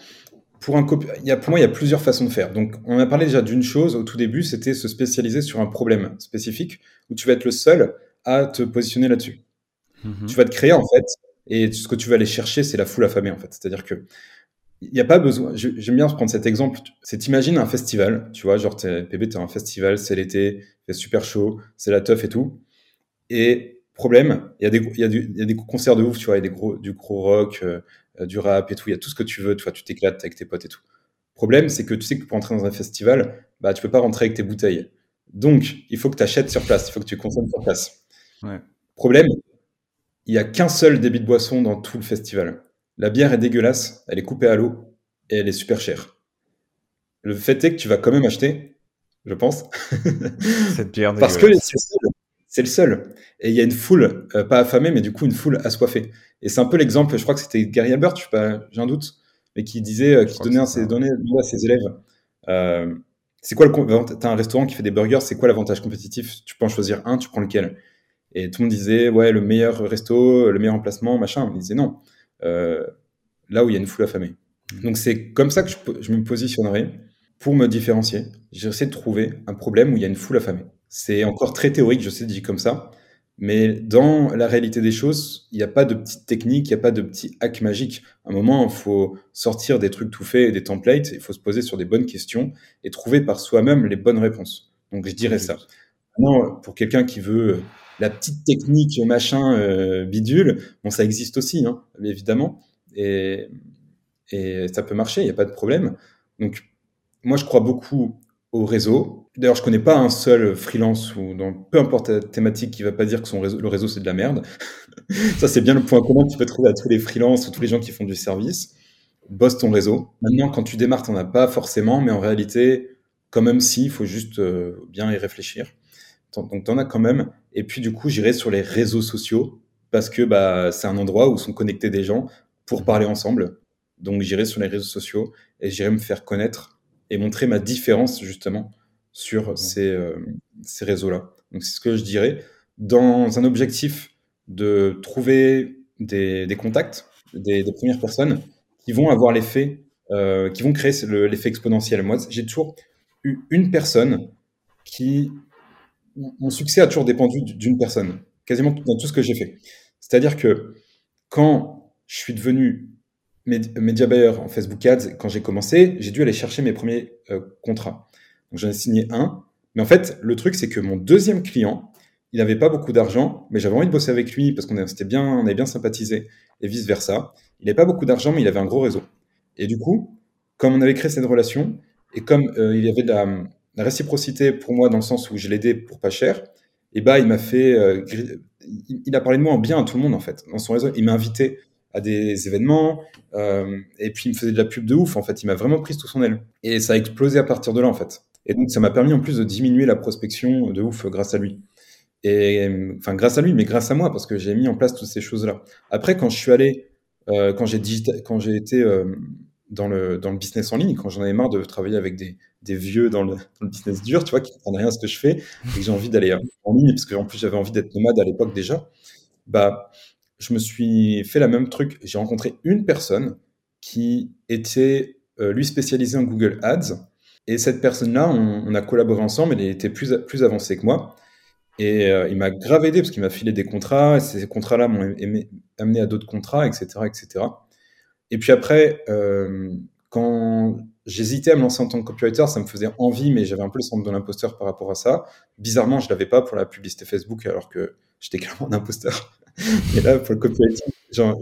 pour un il y a, pour moi, il y a plusieurs façons de faire. Donc, on a parlé déjà d'une chose au tout début, c'était se spécialiser sur un problème spécifique où tu vas être le seul à te positionner là-dessus. Mm-hmm. Tu vas te créer en fait, et ce que tu vas aller chercher, c'est la foule affamée en fait. C'est-à-dire que il n'y a pas besoin. J'aime bien prendre cet exemple. C'est t'imagines un festival, tu vois, genre t'es, PB, t'es un festival, c'est l'été, c'est super chaud, c'est la teuf et tout. Et problème, il y a des, y y a concerts de ouf, tu vois, il y a des gros, du gros rock, euh, du rap et tout, il y a tout ce que tu veux, tu vois, tu t'éclates avec tes potes et tout. Problème, c'est que tu sais que pour entrer dans un festival, bah, tu peux pas rentrer avec tes bouteilles. Donc, il faut que tu achètes sur place, il faut que tu consommes sur place. Problème, il y a qu'un seul débit de boisson dans tout le festival. La bière est dégueulasse, elle est coupée à l'eau et elle est super chère. Le fait est que tu vas quand même acheter, je pense. Cette bière Parce que c'est le seul. Et il y a une foule, euh, pas affamée, mais du coup une foule assoiffée. Et c'est un peu l'exemple, je crois que c'était Gary Albert, je sais pas, j'ai un doute, mais qui disait, euh, qui donnait ses données à ses élèves. Euh, c'est quoi le T'as un restaurant qui fait des burgers, c'est quoi l'avantage compétitif? Tu peux en choisir un, tu prends lequel? Et tout le monde disait, ouais, le meilleur resto, le meilleur emplacement, machin. Il disait non. Là où il y a une foule affamée. Mmh. Donc c'est comme ça que je, je me positionnerai pour me différencier. J'essaie de trouver un problème où il y a une foule affamée. C'est encore très théorique, je sais, dit comme ça. Mais dans la réalité des choses, il n'y a pas de petite technique, il n'y a pas de petit hack magique. À un moment, il faut sortir des trucs tout faits, des templates, il faut se poser sur des bonnes questions et trouver par soi-même les bonnes réponses. Donc je dirais ça. Maintenant, pour quelqu'un qui veut la petite technique machin euh, bidule, bon ça existe aussi, hein, évidemment. Et, et ça peut marcher, il n'y a pas de problème. Donc, moi, je crois beaucoup au réseau. D'ailleurs, je connais pas un seul freelance ou dans peu importe la thématique qui va pas dire que son réseau, le réseau c'est de la merde. ça, c'est bien le point commun que tu trouver à tous les freelances ou tous les gens qui font du service. Bosse ton réseau. Maintenant, quand tu démarres, t'en as pas forcément, mais en réalité, quand même si, il faut juste euh, bien y réfléchir. Donc, tu en as quand même. Et puis, du coup, j'irai sur les réseaux sociaux parce que bah, c'est un endroit où sont connectés des gens pour parler ensemble. Donc, j'irai sur les réseaux sociaux et j'irai me faire connaître et montrer ma différence, justement, sur ces, euh, ces réseaux-là. Donc, c'est ce que je dirais. Dans un objectif de trouver des, des contacts, des, des, premières personnes qui vont avoir l'effet, euh, qui vont créer l'effet exponentiel. Moi, j'ai toujours eu une personne qui mon succès a toujours dépendu d'une personne, quasiment dans tout ce que j'ai fait. C'est-à-dire que quand je suis devenu média buyer en Facebook Ads, quand j'ai commencé, j'ai dû aller chercher mes premiers euh, contrats. Donc j'en ai signé un. Mais en fait, le truc, c'est que mon deuxième client, il n'avait pas beaucoup d'argent, mais j'avais envie de bosser avec lui parce qu'on bien, avait bien sympathisé et vice versa. Il n'avait pas beaucoup d'argent, mais il avait un gros réseau. Et du coup, comme on avait créé cette relation et comme euh, il y avait de la, réciprocité pour moi dans le sens où je l'aidais pour pas cher, et bah il m'a fait, euh, il a parlé de moi en bien à tout le monde en fait dans son réseau. Il m'a invité à des événements euh, et puis il me faisait de la pub de ouf en fait. Il m'a vraiment pris sous son aile et ça a explosé à partir de là en fait. Et donc ça m'a permis en plus de diminuer la prospection de ouf grâce à lui. Et enfin grâce à lui, mais grâce à moi parce que j'ai mis en place toutes ces choses là. Après quand je suis allé, euh, quand j'ai quand j'ai été dans le, dans le business en ligne, quand j'en avais marre de travailler avec des, des vieux dans le, dans le, business dur, tu vois, qui ne comprennent rien à ce que je fais, et que j'ai envie d'aller en ligne, parce qu'en plus j'avais envie d'être nomade à l'époque déjà, bah, je me suis fait la même truc. J'ai rencontré une personne qui était, euh, lui, spécialisée en Google Ads, et cette personne-là, on, a collaboré ensemble, elle était plus, plus avancée que moi, et euh, il m'a grave aidé, parce qu'il m'a filé des contrats, et ces contrats-là m'ont amené à d'autres contrats, etc., etc. Et puis après, euh, quand j'hésitais à me lancer en tant que copywriter, ça me faisait envie, mais j'avais un peu le syndrome de l'imposteur par rapport à ça. Bizarrement, je l'avais pas pour la publicité Facebook, alors que j'étais clairement un imposteur. Et là, pour le copywriting, j'avais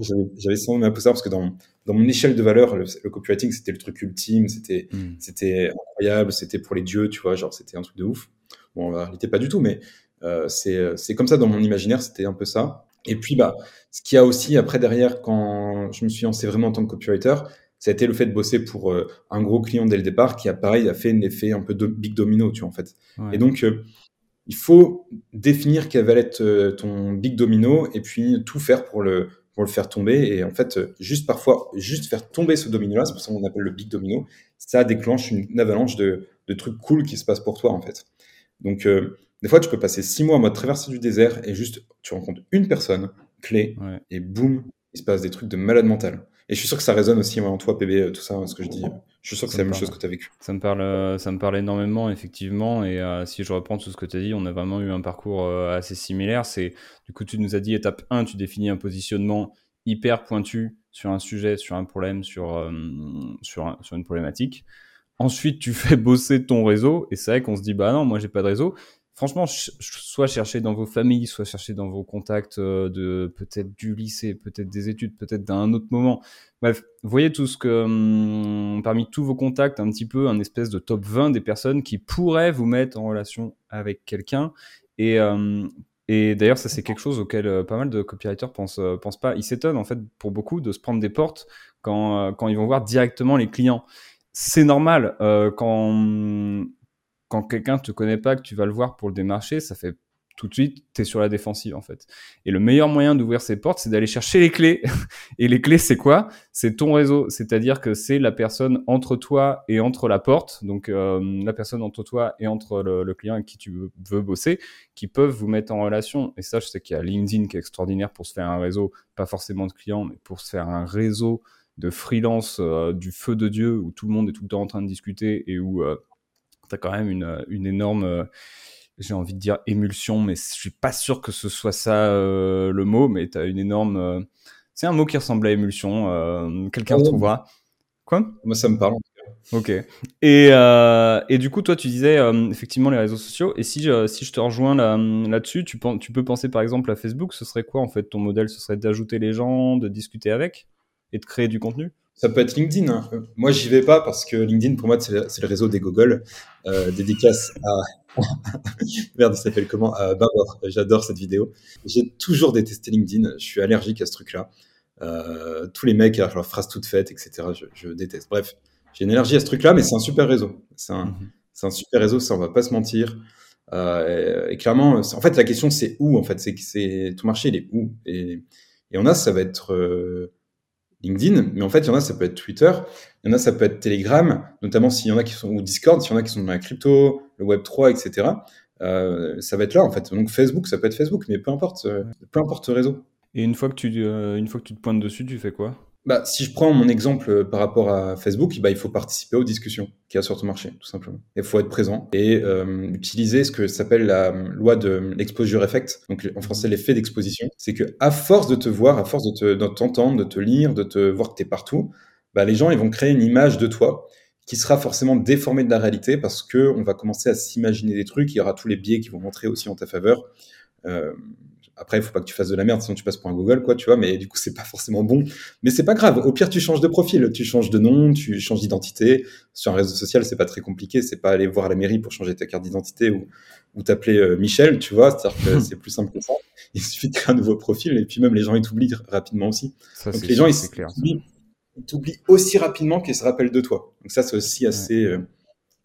le syndrome de l'imposteur parce que dans, dans mon échelle de valeur, le, copywriting, c'était le truc ultime, c'était mm. c'était incroyable, c'était pour les dieux, tu vois, genre c'était un truc de ouf. Bon, en réalité, pas du tout, mais euh, c'est comme ça dans mon imaginaire, c'était un peu ça. Et puis, bah, ce qu'il y a aussi après derrière, quand je me suis lancé vraiment en tant que copywriter, ça a été le fait de bosser pour euh, un gros client dès le départ qui a pareil a fait un effet un peu de big domino, tu vois en fait. Et donc euh, il faut définir quel va être euh, ton big domino et puis tout faire pour le pour le faire tomber et en fait juste parfois juste faire tomber ce domino là, c'est pour ça qu'on appelle le big domino, ça déclenche une, avalanche de, de, trucs cool qui se passent pour toi en fait. Donc des fois tu peux passer six mois en mode traversée du désert et juste tu rencontres une personne clé et boum il se passe des trucs de malade mental. Et je suis sûr que ça résonne aussi en toi, PB, euh, tout ça, ce que je dis. Je suis sûr que c'est la même chose que tu as vécu. Ça me parle, euh, ça me parle énormément, effectivement. Et euh, si je reprends tout ce que tu as dit, on a vraiment eu un parcours assez similaire. C'est, du coup, tu nous as dit étape 1, tu définis un positionnement hyper pointu sur un sujet, sur un problème, sur, sur, sur une problématique. Ensuite, tu fais bosser ton réseau. Et c'est vrai qu'on se dit, bah non, moi, j'ai pas de réseau franchement, soit chercher dans vos familles, soit chercher dans vos contacts euh, de peut-être du lycée, peut-être des études, peut-être d'un autre moment. Bref, voyez tout ce que, hum, parmi tous vos contacts, un petit peu un espèce de top 20 des personnes qui pourraient vous mettre en relation avec quelqu'un. Et, hum, d'ailleurs, ça c'est quelque chose auquel euh, pas mal de copywriters pensent, euh, pensent pas. Ils s'étonnent en fait pour beaucoup de se prendre des portes quand, quand ils vont voir directement les clients. C'est normal quand hum, quand quelqu'un te connaît pas, que tu vas le voir pour le démarcher, ça fait tout de suite, tu es sur la défensive en fait. Et le meilleur moyen d'ouvrir ces portes, c'est d'aller chercher les clés. et les clés, c'est quoi? C'est ton réseau. C'est-à-dire que c'est la personne entre toi et entre la porte, donc euh, la personne entre toi et entre le, client avec qui tu veux, bosser, qui peuvent vous mettre en relation. Et ça, je sais qu'il y a LinkedIn qui est extraordinaire pour se faire un réseau, pas forcément de clients, mais pour se faire un réseau de freelance euh, du feu de Dieu où tout le monde est tout le temps en train de discuter et où... Euh, tu as quand même une, une énorme, euh, j'ai envie de dire émulsion, mais je suis pas sûr que ce soit ça euh, le mot, mais tu as une énorme. Euh, c'est un mot qui ressemble à émulsion, quelqu'un trouvera. Quoi? Moi, ça me parle. Ok. Et, et du coup, toi, tu disais effectivement les réseaux sociaux. Et si je, si je te rejoins là-dessus, tu, tu peux penser par exemple à Facebook. Ce serait quoi en fait ton modèle? Ce serait d'ajouter les gens, de discuter avec? Et de créer du contenu ça peut être LinkedIn. Hein. Moi, j'y vais pas parce que LinkedIn, pour moi, c'est le, réseau des Google. Euh, dédicace à. Merde, il s'appelle comment? Euh, J'adore cette vidéo. J'ai toujours détesté LinkedIn. Je suis allergique à ce truc-là. Euh, tous les mecs leurs phrases toutes faites, etc. Je, déteste. Bref, j'ai une allergie à ce truc-là, mais c'est un super réseau. C'est un, mhm. un, super réseau, ça, on va pas se mentir. Euh, et, clairement, en fait, la question, c'est où, en fait? C'est que ton marché, il est où? Et, et on a, ça va être euh, LinkedIn, mais en fait, il y en a, ça peut être Twitter, il y en a, ça peut être Telegram, notamment s'il y en a qui sont, ou Discord, s'il y en a qui sont dans la crypto, le Web3, etc. Euh, ça va être là, en fait. Donc Facebook, ça peut être Facebook, mais peu importe, euh, peu importe le réseau. Et une fois que tu, euh, une fois que tu te pointes dessus, tu fais quoi? Bah, si je prends mon exemple euh, par rapport à Facebook, bah, il faut participer aux discussions qu'il y a sur ton marché, tout simplement. Il faut être présent et euh, utiliser ce que s'appelle la loi de l'exposure effect, donc en français l'effet d'exposition. C'est que à force de te voir, à force de t'entendre, de, te lire, de te voir que tu es partout, bah, les gens ils vont créer une image de toi qui sera forcément déformée de la réalité parce que on va commencer à s'imaginer des trucs, il y aura tous les biais qui vont rentrer aussi en ta faveur. Euh, après, il faut pas que tu fasses de la merde, sinon tu passes pour un Google, quoi, tu vois, mais du coup, c'est pas forcément bon. Mais c'est pas grave. Au pire, tu changes de profil, tu changes de nom, tu changes d'identité. Sur un réseau social, c'est pas très compliqué. C'est pas aller voir la mairie pour changer ta carte d'identité ou, ou t'appeler euh, Michel, tu vois. C'est-à-dire que c'est plus simple que ça. Il suffit de créer un nouveau profil et puis même les gens, ils t'oublient rapidement aussi. Donc les gens, ils t'oublient aussi rapidement qu'ils se rappellent de toi. Donc ça, c'est aussi assez, euh,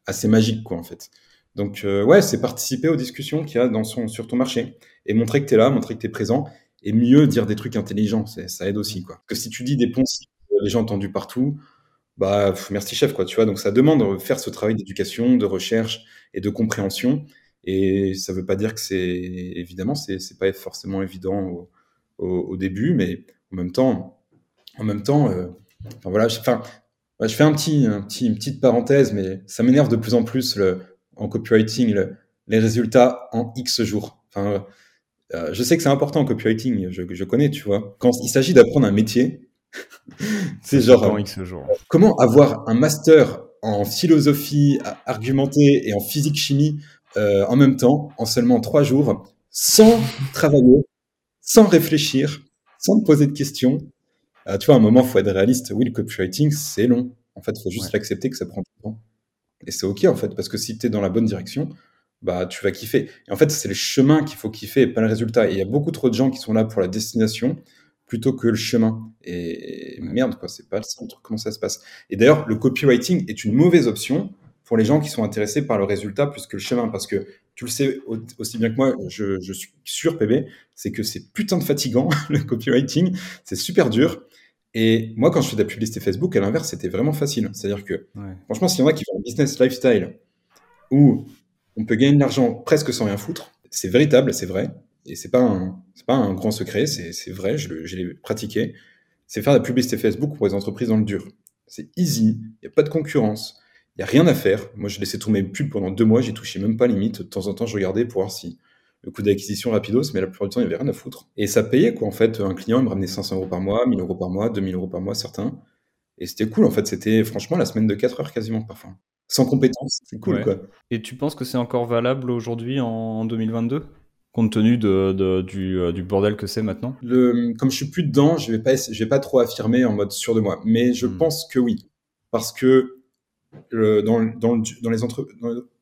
assez magique, quoi, en fait. Donc, euh, ouais, c'est participer aux discussions qu'il y a dans son, sur ton marché et montrer que tu es là, montrer que tu es présent et mieux dire des trucs intelligents. Ça aide aussi, quoi. que si tu dis des poncifs, les gens entendus partout, bah, merci chef, quoi, tu vois. Donc, ça demande de faire ce travail d'éducation, de recherche et de compréhension. Et ça veut pas dire que c'est, évidemment, c'est, c'est pas forcément évident au, début, mais en même temps, en même temps, euh, voilà, enfin, je fais un petit, un petit, une petite parenthèse, mais ça m'énerve de plus en plus le, en copywriting les résultats en X jours. Enfin, euh, je sais que c'est important copywriting, je, je connais, tu vois. Quand il s'agit d'apprendre un métier, c'est genre jours. comment avoir un master en philosophie argumentée et en physique chimie euh, en même temps, en seulement trois jours, sans travailler, sans réfléchir, sans te poser de questions? Euh, tu vois, à un moment, faut être réaliste. Oui, le copywriting, c'est long. En fait, il faut juste l'accepter que ça prend du temps. Et c'est OK, en fait, parce que si tu es dans la bonne direction, bah, tu vas kiffer. Et en fait, c'est le chemin qu'il faut kiffer et pas le résultat. Et il y a beaucoup trop de gens qui sont là pour la destination plutôt que le chemin. Et merde, quoi, c'est pas le centre. Comment ça se passe? Et d'ailleurs, le copywriting est une mauvaise option pour les gens qui sont intéressés par le résultat plus que le chemin. Parce que tu le sais aussi bien que moi, je, je suis sûr, PB, c'est que c'est putain de fatigant, le copywriting. C'est super dur. Et moi, quand je fais de la publicité Facebook, à l'inverse, c'était vraiment facile. C'est-à-dire que, franchement, s'il y en a qui font un business lifestyle où on peut gagner de l'argent presque sans rien foutre, c'est véritable, c'est vrai. Et c'est pas pas un grand secret, c'est, vrai, je, l'ai pratiqué. C'est faire de la publicité Facebook pour les entreprises dans le dur. C'est easy, il n'y a pas de concurrence, il n'y a rien à faire. Moi, je laissais tourner mes pubs pendant deux mois, j'ai touché même pas limite. De temps en temps, je regardais pour voir si le coût d'acquisition rapidos, mais la plupart du temps, il n'y avait rien à foutre. Et ça payait, quoi, en fait. Un client, il me ramenait 500 euros par mois, 1000 euros par mois, 2000 euros par mois, certains. Et c'était cool, en fait. C'était franchement la semaine de 4 heures quasiment, parfois. Sans compétences, c'est cool, quoi. Et tu penses que c'est encore valable aujourd'hui en 2022 compte tenu de, du, euh, du, bordel que c'est maintenant? Le, Comme je suis plus dedans, je vais pas, je vais pas trop affirmer en mode sûr de moi, mais je hmm. pense que oui, parce que dans, dans, dans, les entre,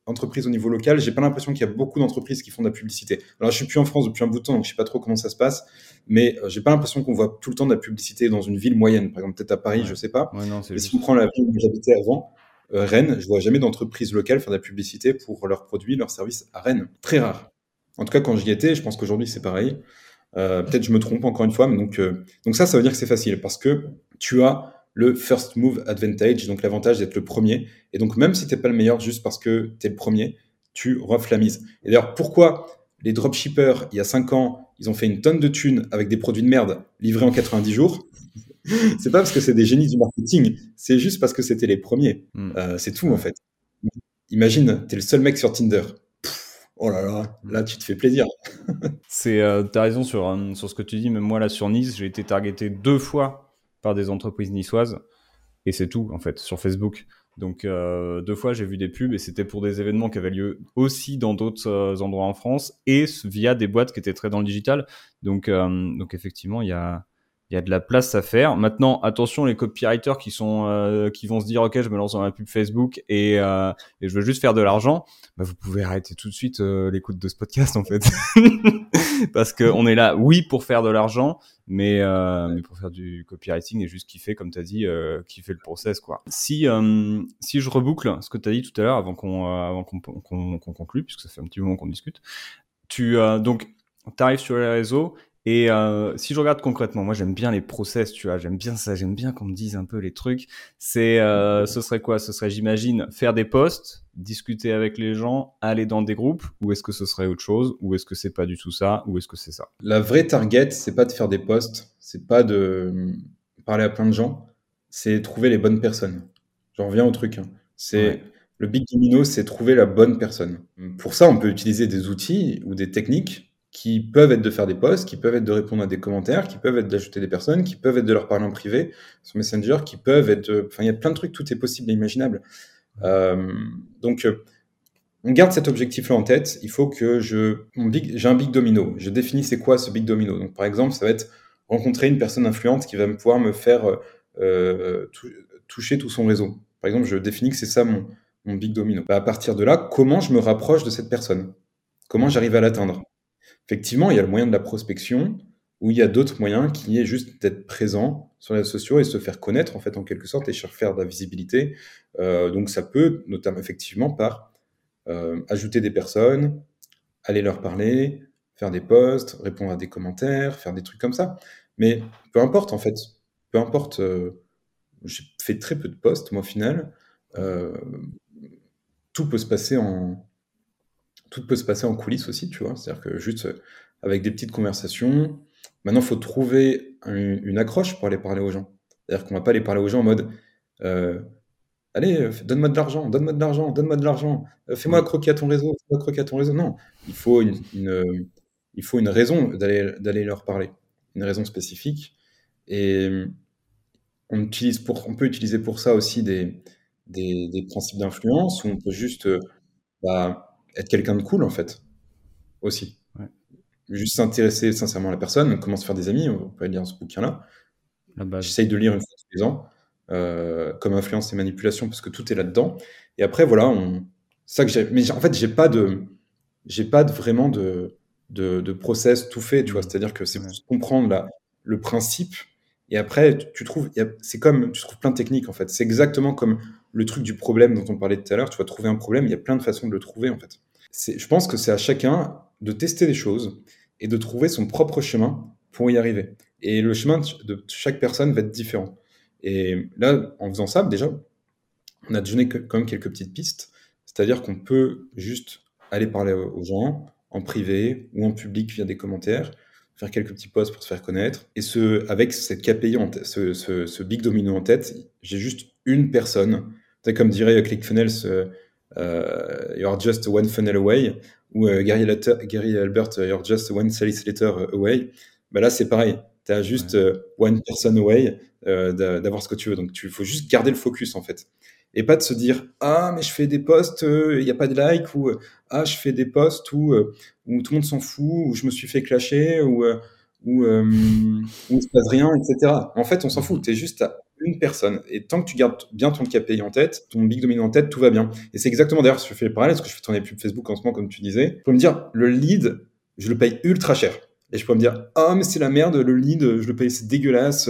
entreprises au niveau local, j'ai pas l'impression qu'il y a beaucoup d'entreprises qui font de la publicité. Alors, je suis plus en France depuis un bout de temps, donc je sais pas trop comment ça se passe, mais euh, j'ai pas l'impression qu'on voit tout le temps de la publicité dans une ville moyenne. Par exemple, peut-être à Paris, je sais pas. mais si on prend la ville où j'habitais avant, euh, Rennes, je vois jamais d'entreprise locale faire de la publicité pour leurs produits, leurs services à Rennes. Très rare. En tout cas, quand j'y étais, je pense qu'aujourd'hui c'est pareil. Euh, peut-être je me trompe encore une fois, mais donc, donc ça, ça veut dire que c'est facile parce que tu as le first move advantage, donc l'avantage d'être le premier. Et donc, même si tu n'es pas le meilleur juste parce que tu es le premier, tu refs la mise. Et d'ailleurs, pourquoi les dropshippers, il y a 5 ans, ils ont fait une tonne de thunes avec des produits de merde livrés en 90 jours? C'est pas parce que c'est des génies du marketing, c'est juste parce que c'était les premiers. Hmm. Euh, c'est tout, en fait. Imagine, tu es le seul mec sur Tinder. oh là là, là, tu te fais plaisir. c'est, euh, as raison sur, euh, sur ce que tu dis, même moi, là, sur Nice, j'ai été targeté deux fois par des entreprises niçoises. Et c'est tout, en fait, sur Facebook. Donc, euh, deux fois, j'ai vu des pubs et c'était pour des événements qui avaient lieu aussi dans d'autres euh, endroits en France et via des boîtes qui étaient très dans le digital. Donc, euh, donc effectivement, il y a, il y a de la place à faire. Maintenant, attention les copywriters qui sont euh, qui vont se dire ok, je me lance dans la pub Facebook et, euh, et je veux juste faire de l'argent. Bah, vous pouvez arrêter tout de suite euh, l'écoute de ce podcast en fait, parce que on est là, oui, pour faire de l'argent, mais euh, mais pour faire du copywriting et juste kiffer, comme tu as dit, euh, kiffer le process quoi. Si si je reboucle ce que tu as dit tout à l'heure avant qu'on avant qu'on qu'on conclue, puisque ça fait un petit moment qu'on discute, tu donc t'arrives sur les réseaux et euh, si je regarde concrètement, moi j'aime bien les process, tu vois, j'aime bien ça, j'aime bien qu'on me dise un peu les trucs. C'est, euh, ce serait quoi? Ce serait, j'imagine, faire des posts, discuter avec les gens, aller dans des groupes, ou est-ce que ce serait autre chose, ou est-ce que c'est pas du tout ça, ou est-ce que c'est ça? La vraie target, c'est pas de faire des posts, c'est pas de parler à plein de gens, c'est trouver les bonnes personnes. J'en reviens au truc. Hein. C'est le big domino, c'est trouver la bonne personne. Pour ça, on peut utiliser des outils ou des techniques qui peuvent être de faire des posts, qui peuvent être de répondre à des commentaires, qui peuvent être d'ajouter des personnes, qui peuvent être de leur parler en privé sur Messenger, qui peuvent être... Enfin, il y a plein de trucs, tout est possible et imaginable. Euh, donc, euh, on garde cet objectif-là en tête. Il faut que je... J'ai un big domino. Je définis c'est quoi ce big domino. Donc, par exemple, ça va être rencontrer une personne influente qui va me pouvoir me faire euh, toucher tout son réseau. Par exemple, je définis que c'est ça mon, mon big domino. Bah, à partir de là, comment je me rapproche de cette personne? Comment j'arrive à l'atteindre? Effectivement, il y a le moyen de la prospection, ou il y a d'autres moyens qui est juste d'être présent sur les réseaux sociaux et se faire connaître en fait en quelque sorte et faire de la visibilité. Euh, donc ça peut notamment effectivement par euh, ajouter des personnes, aller leur parler, faire des posts, répondre à des commentaires, faire des trucs comme ça. Mais peu importe en fait, peu importe. Euh, j'ai fait très peu de posts moi au final. tout peut se passer en, tout peut se passer en coulisses aussi, tu vois. C'est-à-dire que juste euh, avec des petites conversations. Maintenant, il faut trouver une accroche pour aller parler aux gens. C'est-à-dire qu'on va pas aller parler aux gens en mode euh, Allez, euh, donne-moi de l'argent, donne-moi de l'argent, donne-moi de l'argent, fais-moi croquer à ton réseau, fais-moi croquer à ton réseau. Non, il faut une, il faut une raison d'aller, d'aller leur parler, une raison spécifique. Et on, utilise pour, on peut utiliser pour ça aussi des, des, des principes d'influence où on peut juste. Bah, être quelqu'un de cool en fait aussi. Juste s'intéresser sincèrement à la personne, comment se faire des amis, on peut lire ce bouquin-là. J'essaye de lire une fois tous les ans, euh, comme influence et manipulation, parce que tout est là-dedans. Et après, voilà, on... ça que j'ai. Mais en fait, j'ai pas de, j'ai pas de, vraiment de, de, process tout fait, tu vois. C'est-à-dire que c'est comprendre la, le principe. Et après, tu, trouves, c'est comme, tu trouves plein de techniques en fait. C'est exactement comme le truc du problème dont on parlait tout à l'heure. Tu vas trouver un problème, il y a plein de façons de le trouver en fait. Je pense que c'est à chacun de tester des choses et de trouver son propre chemin pour y arriver. Et le chemin de chaque personne va être différent. Et là, en faisant ça, déjà, on a donné quand même quelques petites pistes. C'est-à-dire qu'on peut juste aller parler aux gens en privé ou en public via des commentaires, faire quelques petits posts pour se faire connaître. Et ce, avec cette KPI, en ce, ce, big domino en tête, j'ai juste une personne. C'est comme dirait ClickFunnels, uh, you're just one funnel away, ou uh, Gary, Gary, Albert, you're just one sales letter away. Bah là, c'est pareil. Tu as juste one person away d'avoir ce que tu veux. Donc, il faut juste garder le focus, en fait. Et pas de se dire, ah, mais je fais des posts, il n'y a pas de like, ou ah, je fais des posts où, où tout le monde s'en fout, où je me suis fait clasher, ou où, où il ne se passe rien, etc. En fait, on s'en fout. Tu es juste à une personne. Et tant que tu gardes bien ton KPI en tête, ton big dominant en tête, tout va bien. Et c'est exactement d'ailleurs ce que je fais le parallèle, ce que je fais tourner pub Facebook en ce moment, comme tu disais. Je peux me dire, le lead, je le paye ultra cher. Et je peux me dire, ah, mais c'est la merde, le lead, je le paye, c'est dégueulasse.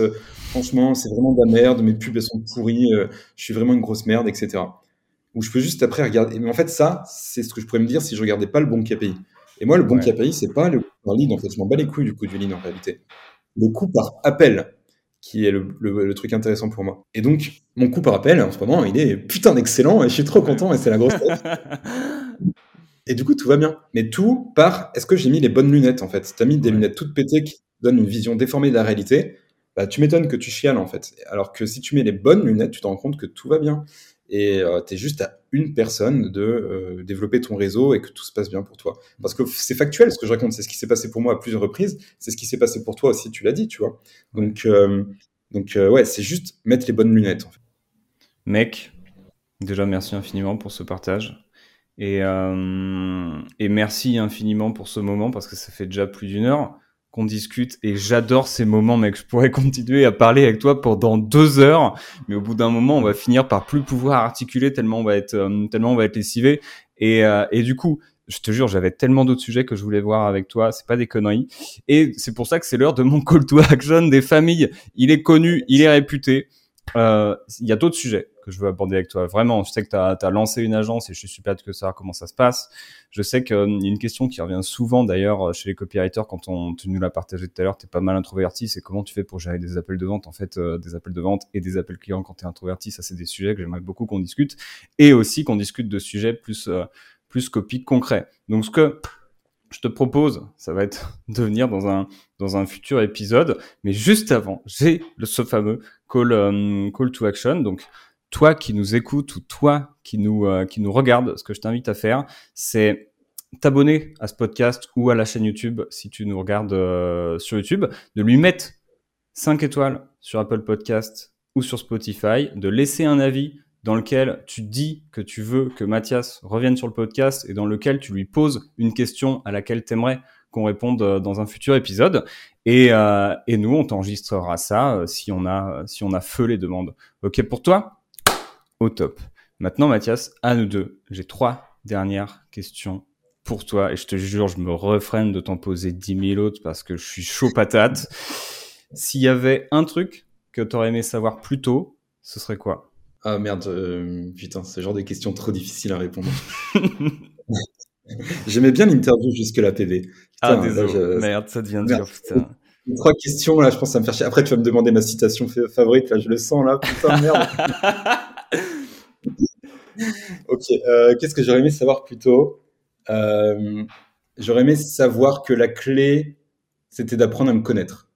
Franchement, c'est vraiment de la merde. Mes pubs, elles sont pourries. Euh, je suis vraiment une grosse merde, etc. Ou je peux juste après regarder. Mais en fait, ça, c'est ce que je pourrais me dire si je regardais pas le bon KPI. Et moi, le bon KPI, c'est pas le lead, en fait. Je m'en bats les couilles du coup du lead, en réalité. Le coût par appel qui est le, truc intéressant pour moi. Et donc, mon coup par appel, en ce moment, il est putain d'excellent et je suis trop content et c'est la grosse tête. et du coup, tout va bien. Mais tout par est-ce que j'ai mis les bonnes lunettes en fait? Si tu as mis des lunettes toutes pétées qui donnent une vision déformée de la réalité, bah, tu m'étonnes que tu chiales en fait. Alors que si tu mets les bonnes lunettes, tu te rends compte que tout va bien. Et euh, tu es juste à une personne de euh, développer ton réseau et que tout se passe bien pour toi. Parce que c'est factuel ce que je raconte, c'est ce qui s'est passé pour moi à plusieurs reprises, c'est ce qui s'est passé pour toi aussi, tu l'as dit, tu vois. Donc, euh, donc ouais, c'est juste mettre les bonnes lunettes. Mec, déjà merci infiniment pour ce partage. Et, et merci infiniment pour ce moment parce que ça fait déjà plus d'une heure. Qu'on discute et j'adore ces moments, mec. Je pourrais continuer à parler avec toi pendant deux heures, mais au bout d'un moment, on va finir par plus pouvoir articuler tellement on va être, euh, tellement on va être lessivé. Et, euh, et du coup, je te jure, j'avais tellement d'autres sujets que je voulais voir avec toi. C'est pas des conneries. Et c'est pour ça que c'est l'heure de mon call to action des familles. Il est connu, il est réputé. Euh, il y a d'autres sujets que je veux aborder avec toi. Vraiment, je sais que tu as, lancé une agence et je suis super que savoir comment ça se passe. Je sais qu'il y a une question qui revient souvent d'ailleurs chez les copywriters quand on, tu nous l'as partagé tout à l'heure, tu es pas mal introverti, c'est comment tu fais pour gérer des appels de vente en fait, euh, des appels de vente et des appels clients quand tu es introverti. Ça, c'est des sujets que j'aimerais beaucoup qu'on discute et aussi qu'on discute de sujets plus, euh, plus copiques concrets. Donc, ce que je te propose, ça va être de venir dans un, dans un futur épisode, mais juste avant, j'ai ce fameux call, euh, call to action. Donc, toi qui nous écoutes ou toi qui nous, euh, qui nous regarde, ce que je t'invite à faire, c'est t'abonner à ce podcast ou à la chaîne YouTube si tu nous regardes euh, sur YouTube, de lui mettre 5 étoiles sur Apple Podcast ou sur Spotify, de laisser un avis dans lequel tu dis que tu veux que Mathias revienne sur le podcast et dans lequel tu lui poses une question à laquelle tu aimerais qu'on réponde euh, dans un futur épisode. Et, et nous, on t'enregistrera ça si on a si on a feu les demandes. Ok pour toi? Au top. Maintenant, Mathias, à nous deux, j'ai trois dernières questions pour toi et je te jure, je me refraine de t'en poser 10 000 autres parce que je suis chaud patate. S'il y avait un truc que tu aurais aimé savoir plus tôt, ce serait quoi? Ah merde, euh, putain, c'est genre des questions trop difficiles à répondre. J'aimais bien l'interview jusque la PV. ah désolé, merde, ça devient dur, putain. Trois questions là, je pense que ça me faire chier. Après, tu vas me demander ma citation favorite, là, je le sens là, putain, merde. ok, euh, qu'est-ce que j'aurais aimé savoir plus tôt euh, J'aurais aimé savoir que la clé, c'était d'apprendre à me connaître.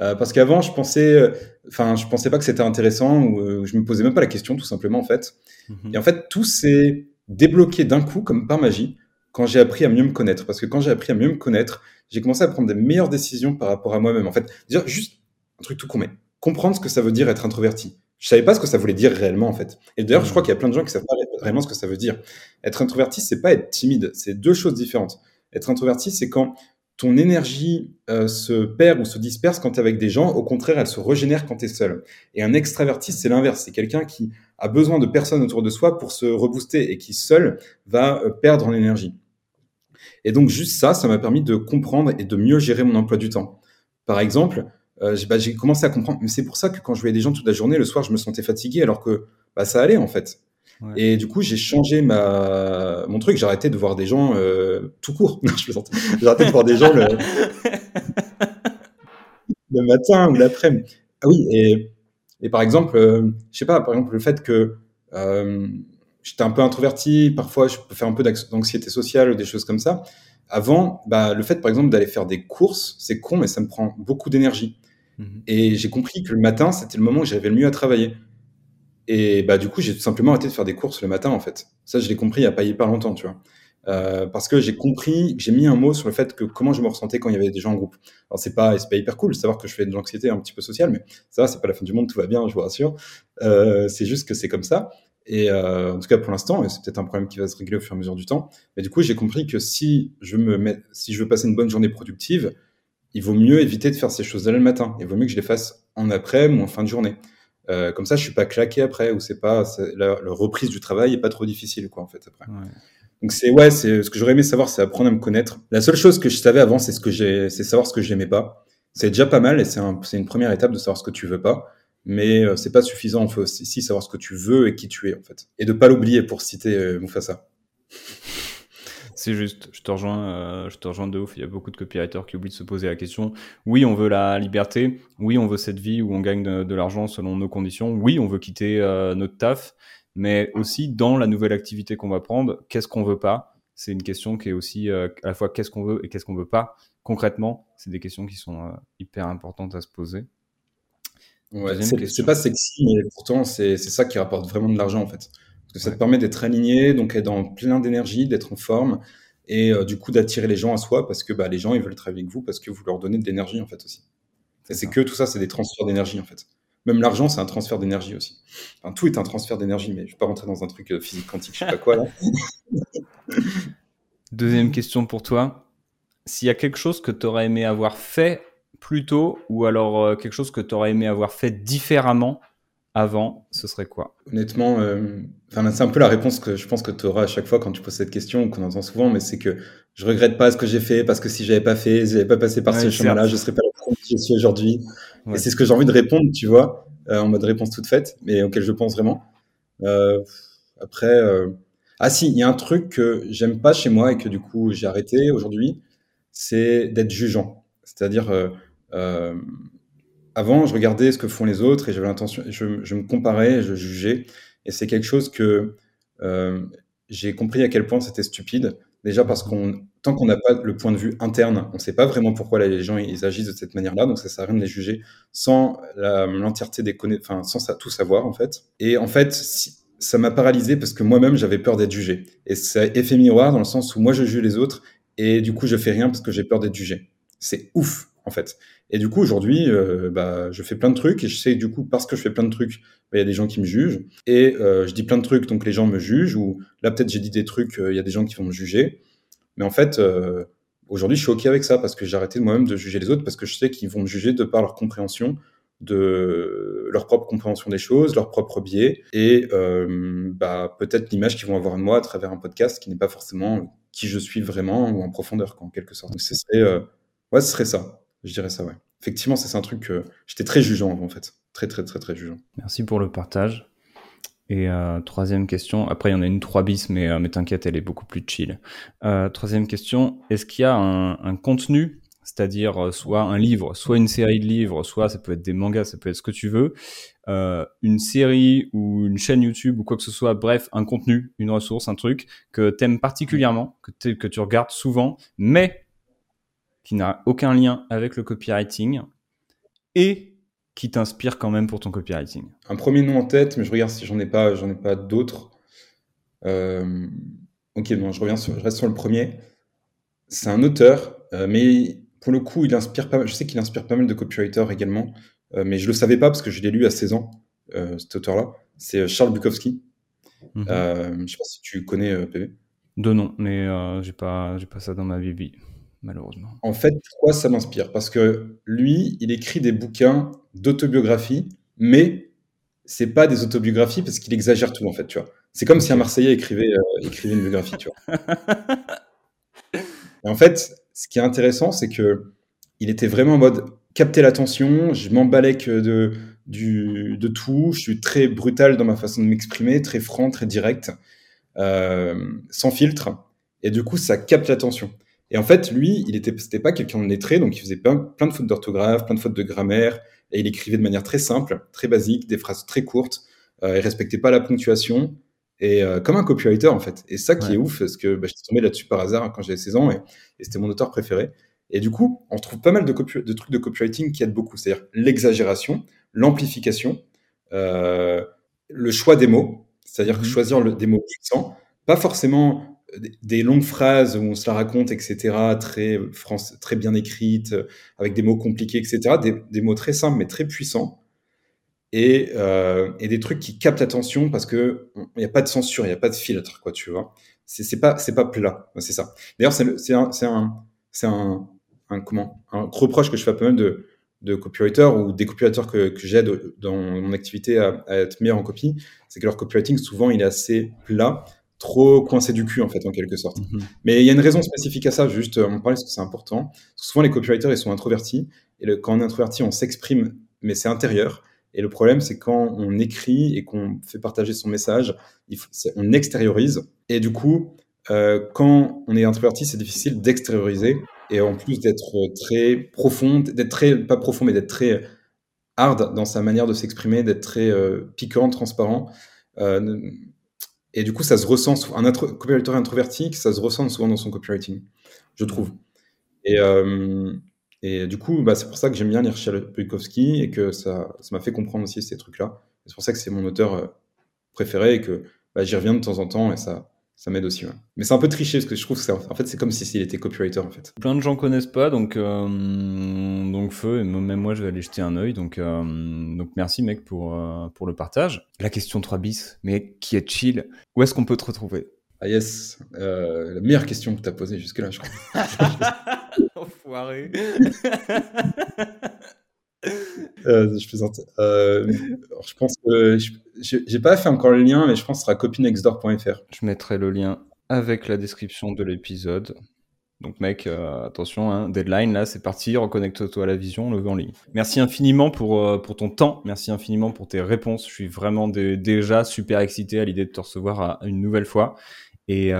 Euh, parce qu'avant, je pensais, enfin, je pensais pas que c'était intéressant ou je me posais même pas la question, tout simplement en fait. Mhm. Et en fait, tout s'est débloqué d'un coup, comme par magie, quand j'ai appris à mieux me connaître. Parce que quand j'ai appris à mieux me connaître, j'ai commencé à prendre des meilleures décisions par rapport à moi-même. En fait, dire juste un truc tout con, mais comprendre ce que ça veut dire être introverti. Je savais pas ce que ça voulait dire réellement en fait. Et d'ailleurs, je crois qu'il y a plein de gens qui savent pas vraiment ce que ça veut dire. Être introverti, c'est pas être timide, c'est deux choses différentes. Être introverti, c'est quand ton énergie euh, se perd ou se disperse quand tu es avec des gens. Au contraire, elle se régénère quand tu es seul. Et un extraverti, c'est l'inverse. C'est quelqu'un qui a besoin de personnes autour de soi pour se rebooster et qui seul va euh, perdre en énergie. Et donc juste ça, ça m'a permis de comprendre et de mieux gérer mon emploi du temps. Par exemple, euh, bah, j'ai commencé à comprendre. Mais c'est pour ça que quand je voyais des gens toute la journée, le soir, je me sentais fatigué, alors que bah, ça allait en fait. Et du coup, j'ai changé ma mon truc. J'ai arrêté de voir des gens euh, tout court. je J'ai arrêté de voir des gens le, le matin ou l'après-midi. Ah oui, et, et par exemple, euh, je sais pas, par exemple, le fait que euh, j'étais un peu introverti, parfois je peux faire un peu d'anxiété sociale ou des choses comme ça. Avant, bah, le fait, par exemple, d'aller faire des courses, c'est con, mais ça me prend beaucoup d'énergie. Mhm. Et j'ai compris que le matin, c'était le moment où j'arrivais le mieux à travailler. Et bah, du coup, j'ai tout simplement arrêté de faire des courses le matin, en fait. Ça, je l'ai compris il n'y a pas hyper longtemps, tu vois. Euh, parce que j'ai compris, j'ai mis un mot sur le fait que comment je me ressentais quand il y avait des gens en groupe. Alors c'est pas, c'est pas hyper cool savoir que je fais de l'anxiété un petit peu sociale, mais ça c'est pas la fin du monde, tout va bien, je vous rassure. Euh, c'est juste que c'est comme ça. Et euh, en tout cas pour l'instant, et c'est peut-être un problème qui va se régler au fur et à mesure du temps. Mais du coup, j'ai compris que si je me si je veux passer une bonne journée productive, il vaut mieux éviter de faire ces choses-là le matin. Il vaut mieux que je les fasse en après ou en fin de journée. Euh, comme ça, je suis pas claqué après, ou c'est pas la, reprise du travail est pas trop difficile, quoi, en fait, après. Donc c'est ouais, c'est ce que j'aurais aimé savoir, c'est apprendre à me connaître. La seule chose que je savais avant, c'est ce que j'ai, c'est savoir ce que j'aimais pas. C'est déjà pas mal et c'est un, une première étape de savoir ce que tu veux pas. Mais euh, c'est pas suffisant. Il faut aussi savoir ce que tu veux et qui tu es en fait, et de pas l'oublier pour citer euh, Mufasa. C'est juste, je te rejoins, euh, je te rejoins de ouf. Il y a beaucoup de copywriters qui oublient de se poser la question. Oui, on veut la liberté. Oui, on veut cette vie où on gagne de, l'argent selon nos conditions. Oui, on veut quitter euh, notre taf. Mais aussi dans la nouvelle activité qu'on va prendre, qu'est-ce qu'on veut pas? C'est une question qui est aussi euh, à la fois qu'est-ce qu'on veut et qu'est-ce qu'on veut pas. Concrètement, c'est des questions qui sont hyper importantes à se poser. Ouais, c'est pas sexy, mais pourtant c'est ça qui rapporte vraiment de l'argent en fait. Parce que ça te permet d'être aligné, donc être dans plein d'énergie, d'être en forme, et euh, du coup d'attirer les gens à soi, parce que bah, les gens, ils veulent travailler avec vous, parce que vous leur donnez de l'énergie, en fait, aussi. C'est que tout ça, c'est des transferts d'énergie, en fait. Même l'argent, c'est un transfert d'énergie aussi. Enfin, tout est un transfert d'énergie, mais je ne vais pas rentrer dans un truc euh, physique quantique, je sais pas quoi, là. Deuxième question pour toi. s'il y a quelque chose que tu aurais aimé avoir fait plus tôt ou alors euh, quelque chose que tu aurais aimé avoir fait différemment avant, ce serait quoi? Honnêtement, euh, c'est un peu la réponse que je pense que tu auras à chaque fois quand tu poses cette question, qu'on entend souvent, mais c'est que je regrette pas ce que j'ai fait parce que si j'avais pas fait, si j'avais pas passé par ce chemin-là, je serais pas là que je suis aujourd'hui. Et c'est ce que j'ai envie de répondre, tu vois, euh, en mode réponse toute faite, mais auquel je pense vraiment. Euh, après, ah si, il y a un truc que j'aime pas chez moi et que du coup j'ai arrêté aujourd'hui, c'est d'être jugeant. C'est-à-dire, avant, je regardais ce que font les autres et j'avais l'intention, je, me comparais, je jugeais. Et c'est quelque chose que euh, j'ai compris à quel point c'était stupide. Déjà parce qu'on, tant qu'on n'a pas le point de vue interne, on ne sait pas vraiment pourquoi les gens ils agissent de cette manière-là. Donc ça sert à rien de les juger sans l'entièreté des enfin sans tout savoir en fait. Et en fait, ça m'a paralysé parce que moi-même j'avais peur d'être jugé. Et c'est effet miroir dans le sens où moi je juge les autres et du coup je fais rien parce que j'ai peur d'être jugé. C'est ouf en fait. Et du coup, aujourd'hui, euh, bah, je fais plein de trucs et je sais, du coup, parce que je fais plein de trucs, bah, il y a des gens qui me jugent. Et euh, je dis plein de trucs, donc les gens me jugent. Ou là, peut-être, j'ai dit des trucs, euh, il y a des gens qui vont me juger. Mais en fait, aujourd'hui, je suis OK avec ça parce que j'ai arrêté moi-même de juger les autres parce que je sais qu'ils vont me juger de par leur compréhension de leur propre compréhension des choses, leur propre biais, et bah, peut-être l'image qu'ils vont avoir de moi à travers un podcast qui n'est pas forcément qui je suis vraiment ou en profondeur, en quelque sorte. Donc, ce serait, ouais, ce serait ça. Je dirais ça, ouais. Effectivement, c'est un truc que j'étais très jugeant en fait. Très, très, très, très jugeant. Merci pour le partage. Et euh, troisième question, après il y en a une 3 bis, mais, euh, mais t'inquiète, elle est beaucoup plus chill. Euh, troisième question, est-ce qu'il y a un, contenu, c'est-à-dire soit un livre, soit une série de livres, soit ça peut être des mangas, ça peut être ce que tu veux, une série ou une chaîne YouTube ou quoi que ce soit, bref, un contenu, une ressource, un truc que t'aimes particulièrement, que, que tu regardes souvent, mais qui n'a aucun lien avec le copywriting et qui t'inspire quand même pour ton copywriting Un premier nom en tête, mais je regarde si j'en ai pas, j'en ai pas d'autres. Euh, ok, bon, je reviens sur, je reste sur le premier. C'est un auteur, euh, mais pour le coup, il inspire pas. Je sais qu'il inspire pas mal de copywriters également, euh, mais je le savais pas parce que je l'ai lu à 16 ans. cet auteur-là, c'est Charles Bukowski. Mhm. je sais pas si tu connais PV. De nom, mais j'ai pas, j'ai pas ça dans ma vie malheureusement. En fait, pourquoi ça m'inspire? Parce que lui, il écrit des bouquins d'autobiographie, mais c'est pas des autobiographies parce qu'il exagère tout en fait, tu vois. C'est comme si un Marseillais écrivait, euh, écrivait une biographie, tu vois. Et en fait, ce qui est intéressant, c'est que il était vraiment en mode capter l'attention, je m'emballais que de, du, de tout, je suis très brutal dans ma façon de m'exprimer, très franc, très direct, euh, sans filtre, et du coup, ça capte l'attention. Et en fait, lui, il était, c'était pas quelqu'un de lettré, donc il faisait plein, plein de fautes d'orthographe, plein de fautes de grammaire, et il écrivait de manière très simple, très basique, des phrases très courtes. Euh, il respectait pas la ponctuation, et euh, comme un copywriter en fait. Et ça qui est ouf, parce que bah, suis tombé là-dessus par hasard quand j'avais 16 ans, et, c'était mon auteur préféré. Et du coup, on trouve pas mal de, de trucs de copywriting qui aident beaucoup, c'est-à-dire l'exagération, l'amplification, euh, le choix des mots, c'est-à-dire mmh choisir le, des mots puissants, pas forcément des longues phrases où on se la raconte, etc., très, très bien écrites, avec des mots compliqués, etc., des, mots très simples mais très puissants, et, euh, et des trucs qui captent l'attention parce que il n'y a pas de censure, il n'y a pas de filtre, quoi, tu vois. C'est pas, c'est pas plat, c'est ça. D'ailleurs, c'est un, c'est un, un, un, comment, un reproche que je fais à pas mal de, de copywriters ou des copywriters que, que j'aide dans mon activité à, à, être meilleur en copie, c'est que leur copywriting, souvent, il est assez plat trop coincé du cul en fait en quelque sorte. Mhm. Mais il y a une raison spécifique à ça, juste on parle parce que c'est important. souvent les copywriters ils sont introvertis et le, quand on est introverti on s'exprime mais c'est intérieur. Et le problème c'est quand on écrit et qu'on fait partager son message, il on extériorise et du coup euh, quand on est introverti c'est difficile d'extérioriser et en plus d'être très profond, d'être très pas profond mais d'être très hard dans sa manière de s'exprimer, d'être très euh, piquant, transparent. Euh, et du coup, ça se ressent, un intro, copywriter introverti, ça se ressent souvent dans son copywriting, je trouve. Et, euh, et du coup, bah, c'est pour ça que j'aime bien lire Charles Bukowski et que ça m'a fait comprendre aussi ces trucs-là. C'est pour ça que c'est mon auteur euh, préféré et que bah, j'y reviens de temps en temps et ça, ça m'aide aussi. Mais c'est un peu triché parce que je trouve que en fait c'est comme si s'il était copywriter en fait. Plein de gens connaissent pas donc euh, donc feu et même moi je vais aller jeter un œil donc euh, donc merci mec pour euh, pour le partage. La question 3 bis, mais qui est chill Où est-ce qu'on peut te retrouver? Ah yes, euh, la meilleure question que tu as posée jusque-là, je crois. Enfoiré. euh, je plaisante. Euh, je pense que j'ai pas fait encore le lien, mais je pense que ce sera copinextdoor.fr. Je mettrai le lien avec la description de l'épisode. Donc mec, euh, attention, hein, deadline, là c'est parti, reconnecte-toi à la vision, on le veut en ligne. Merci infiniment pour, euh, pour ton temps, merci infiniment pour tes réponses. Je suis vraiment déjà super excité à l'idée de te recevoir une nouvelle fois. Et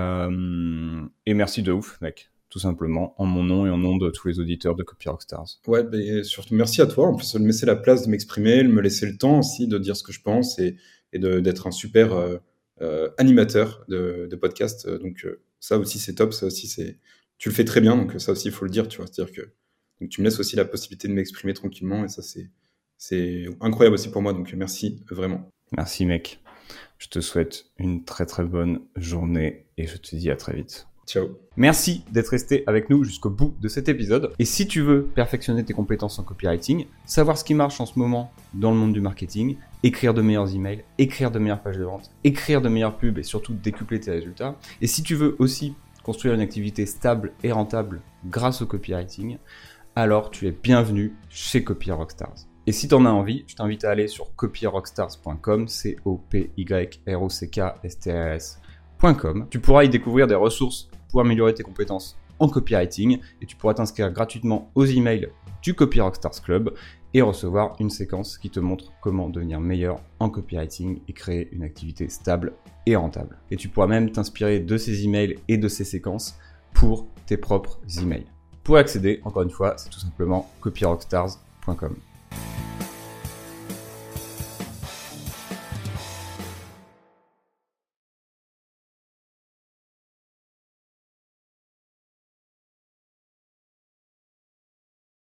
merci de ouf, mec tout simplement, en mon nom et en nom de tous les auditeurs de Copy Rockstars. Ouais, ben, surtout merci à toi, en plus de me laisser la place de m'exprimer, de me laisser le temps aussi de dire ce que je pense et, et d'être un super animateur de, de podcast. Donc ça aussi c'est top, ça aussi c'est tu le fais très bien, donc ça aussi, il faut le dire, tu vois. C'est-à-dire que donc, tu me laisses aussi la possibilité de m'exprimer tranquillement, et ça, c'est, c'est incroyable aussi pour moi, donc merci vraiment. Merci, mec. Je te souhaite une très très bonne journée, et je te dis à très vite. Ciao. Merci d'être resté avec nous jusqu'au bout de cet épisode. Et si tu veux perfectionner tes compétences en copywriting, savoir ce qui marche en ce moment dans le monde du marketing, écrire de meilleurs emails, écrire de meilleures pages de vente, écrire de meilleures pubs et surtout décupler tes résultats. Et si tu veux aussi construire une activité stable et rentable grâce au copywriting, alors tu es bienvenu chez Copy Rockstars. Et si tu en as envie, je t'invite à aller sur copyrockstars.com, c o p y r o c k s t r s.com. Tu pourras y découvrir des ressources pour améliorer tes compétences en copywriting et tu pourras t'inscrire gratuitement aux emails du Copy Rockstars Club et recevoir une séquence qui te montre comment devenir meilleur en copywriting et créer une activité stable et rentable. Et tu pourras même t'inspirer de ces emails et de ces séquences pour tes propres emails. Pour accéder, encore une fois, c'est tout simplement copyrockstars.com.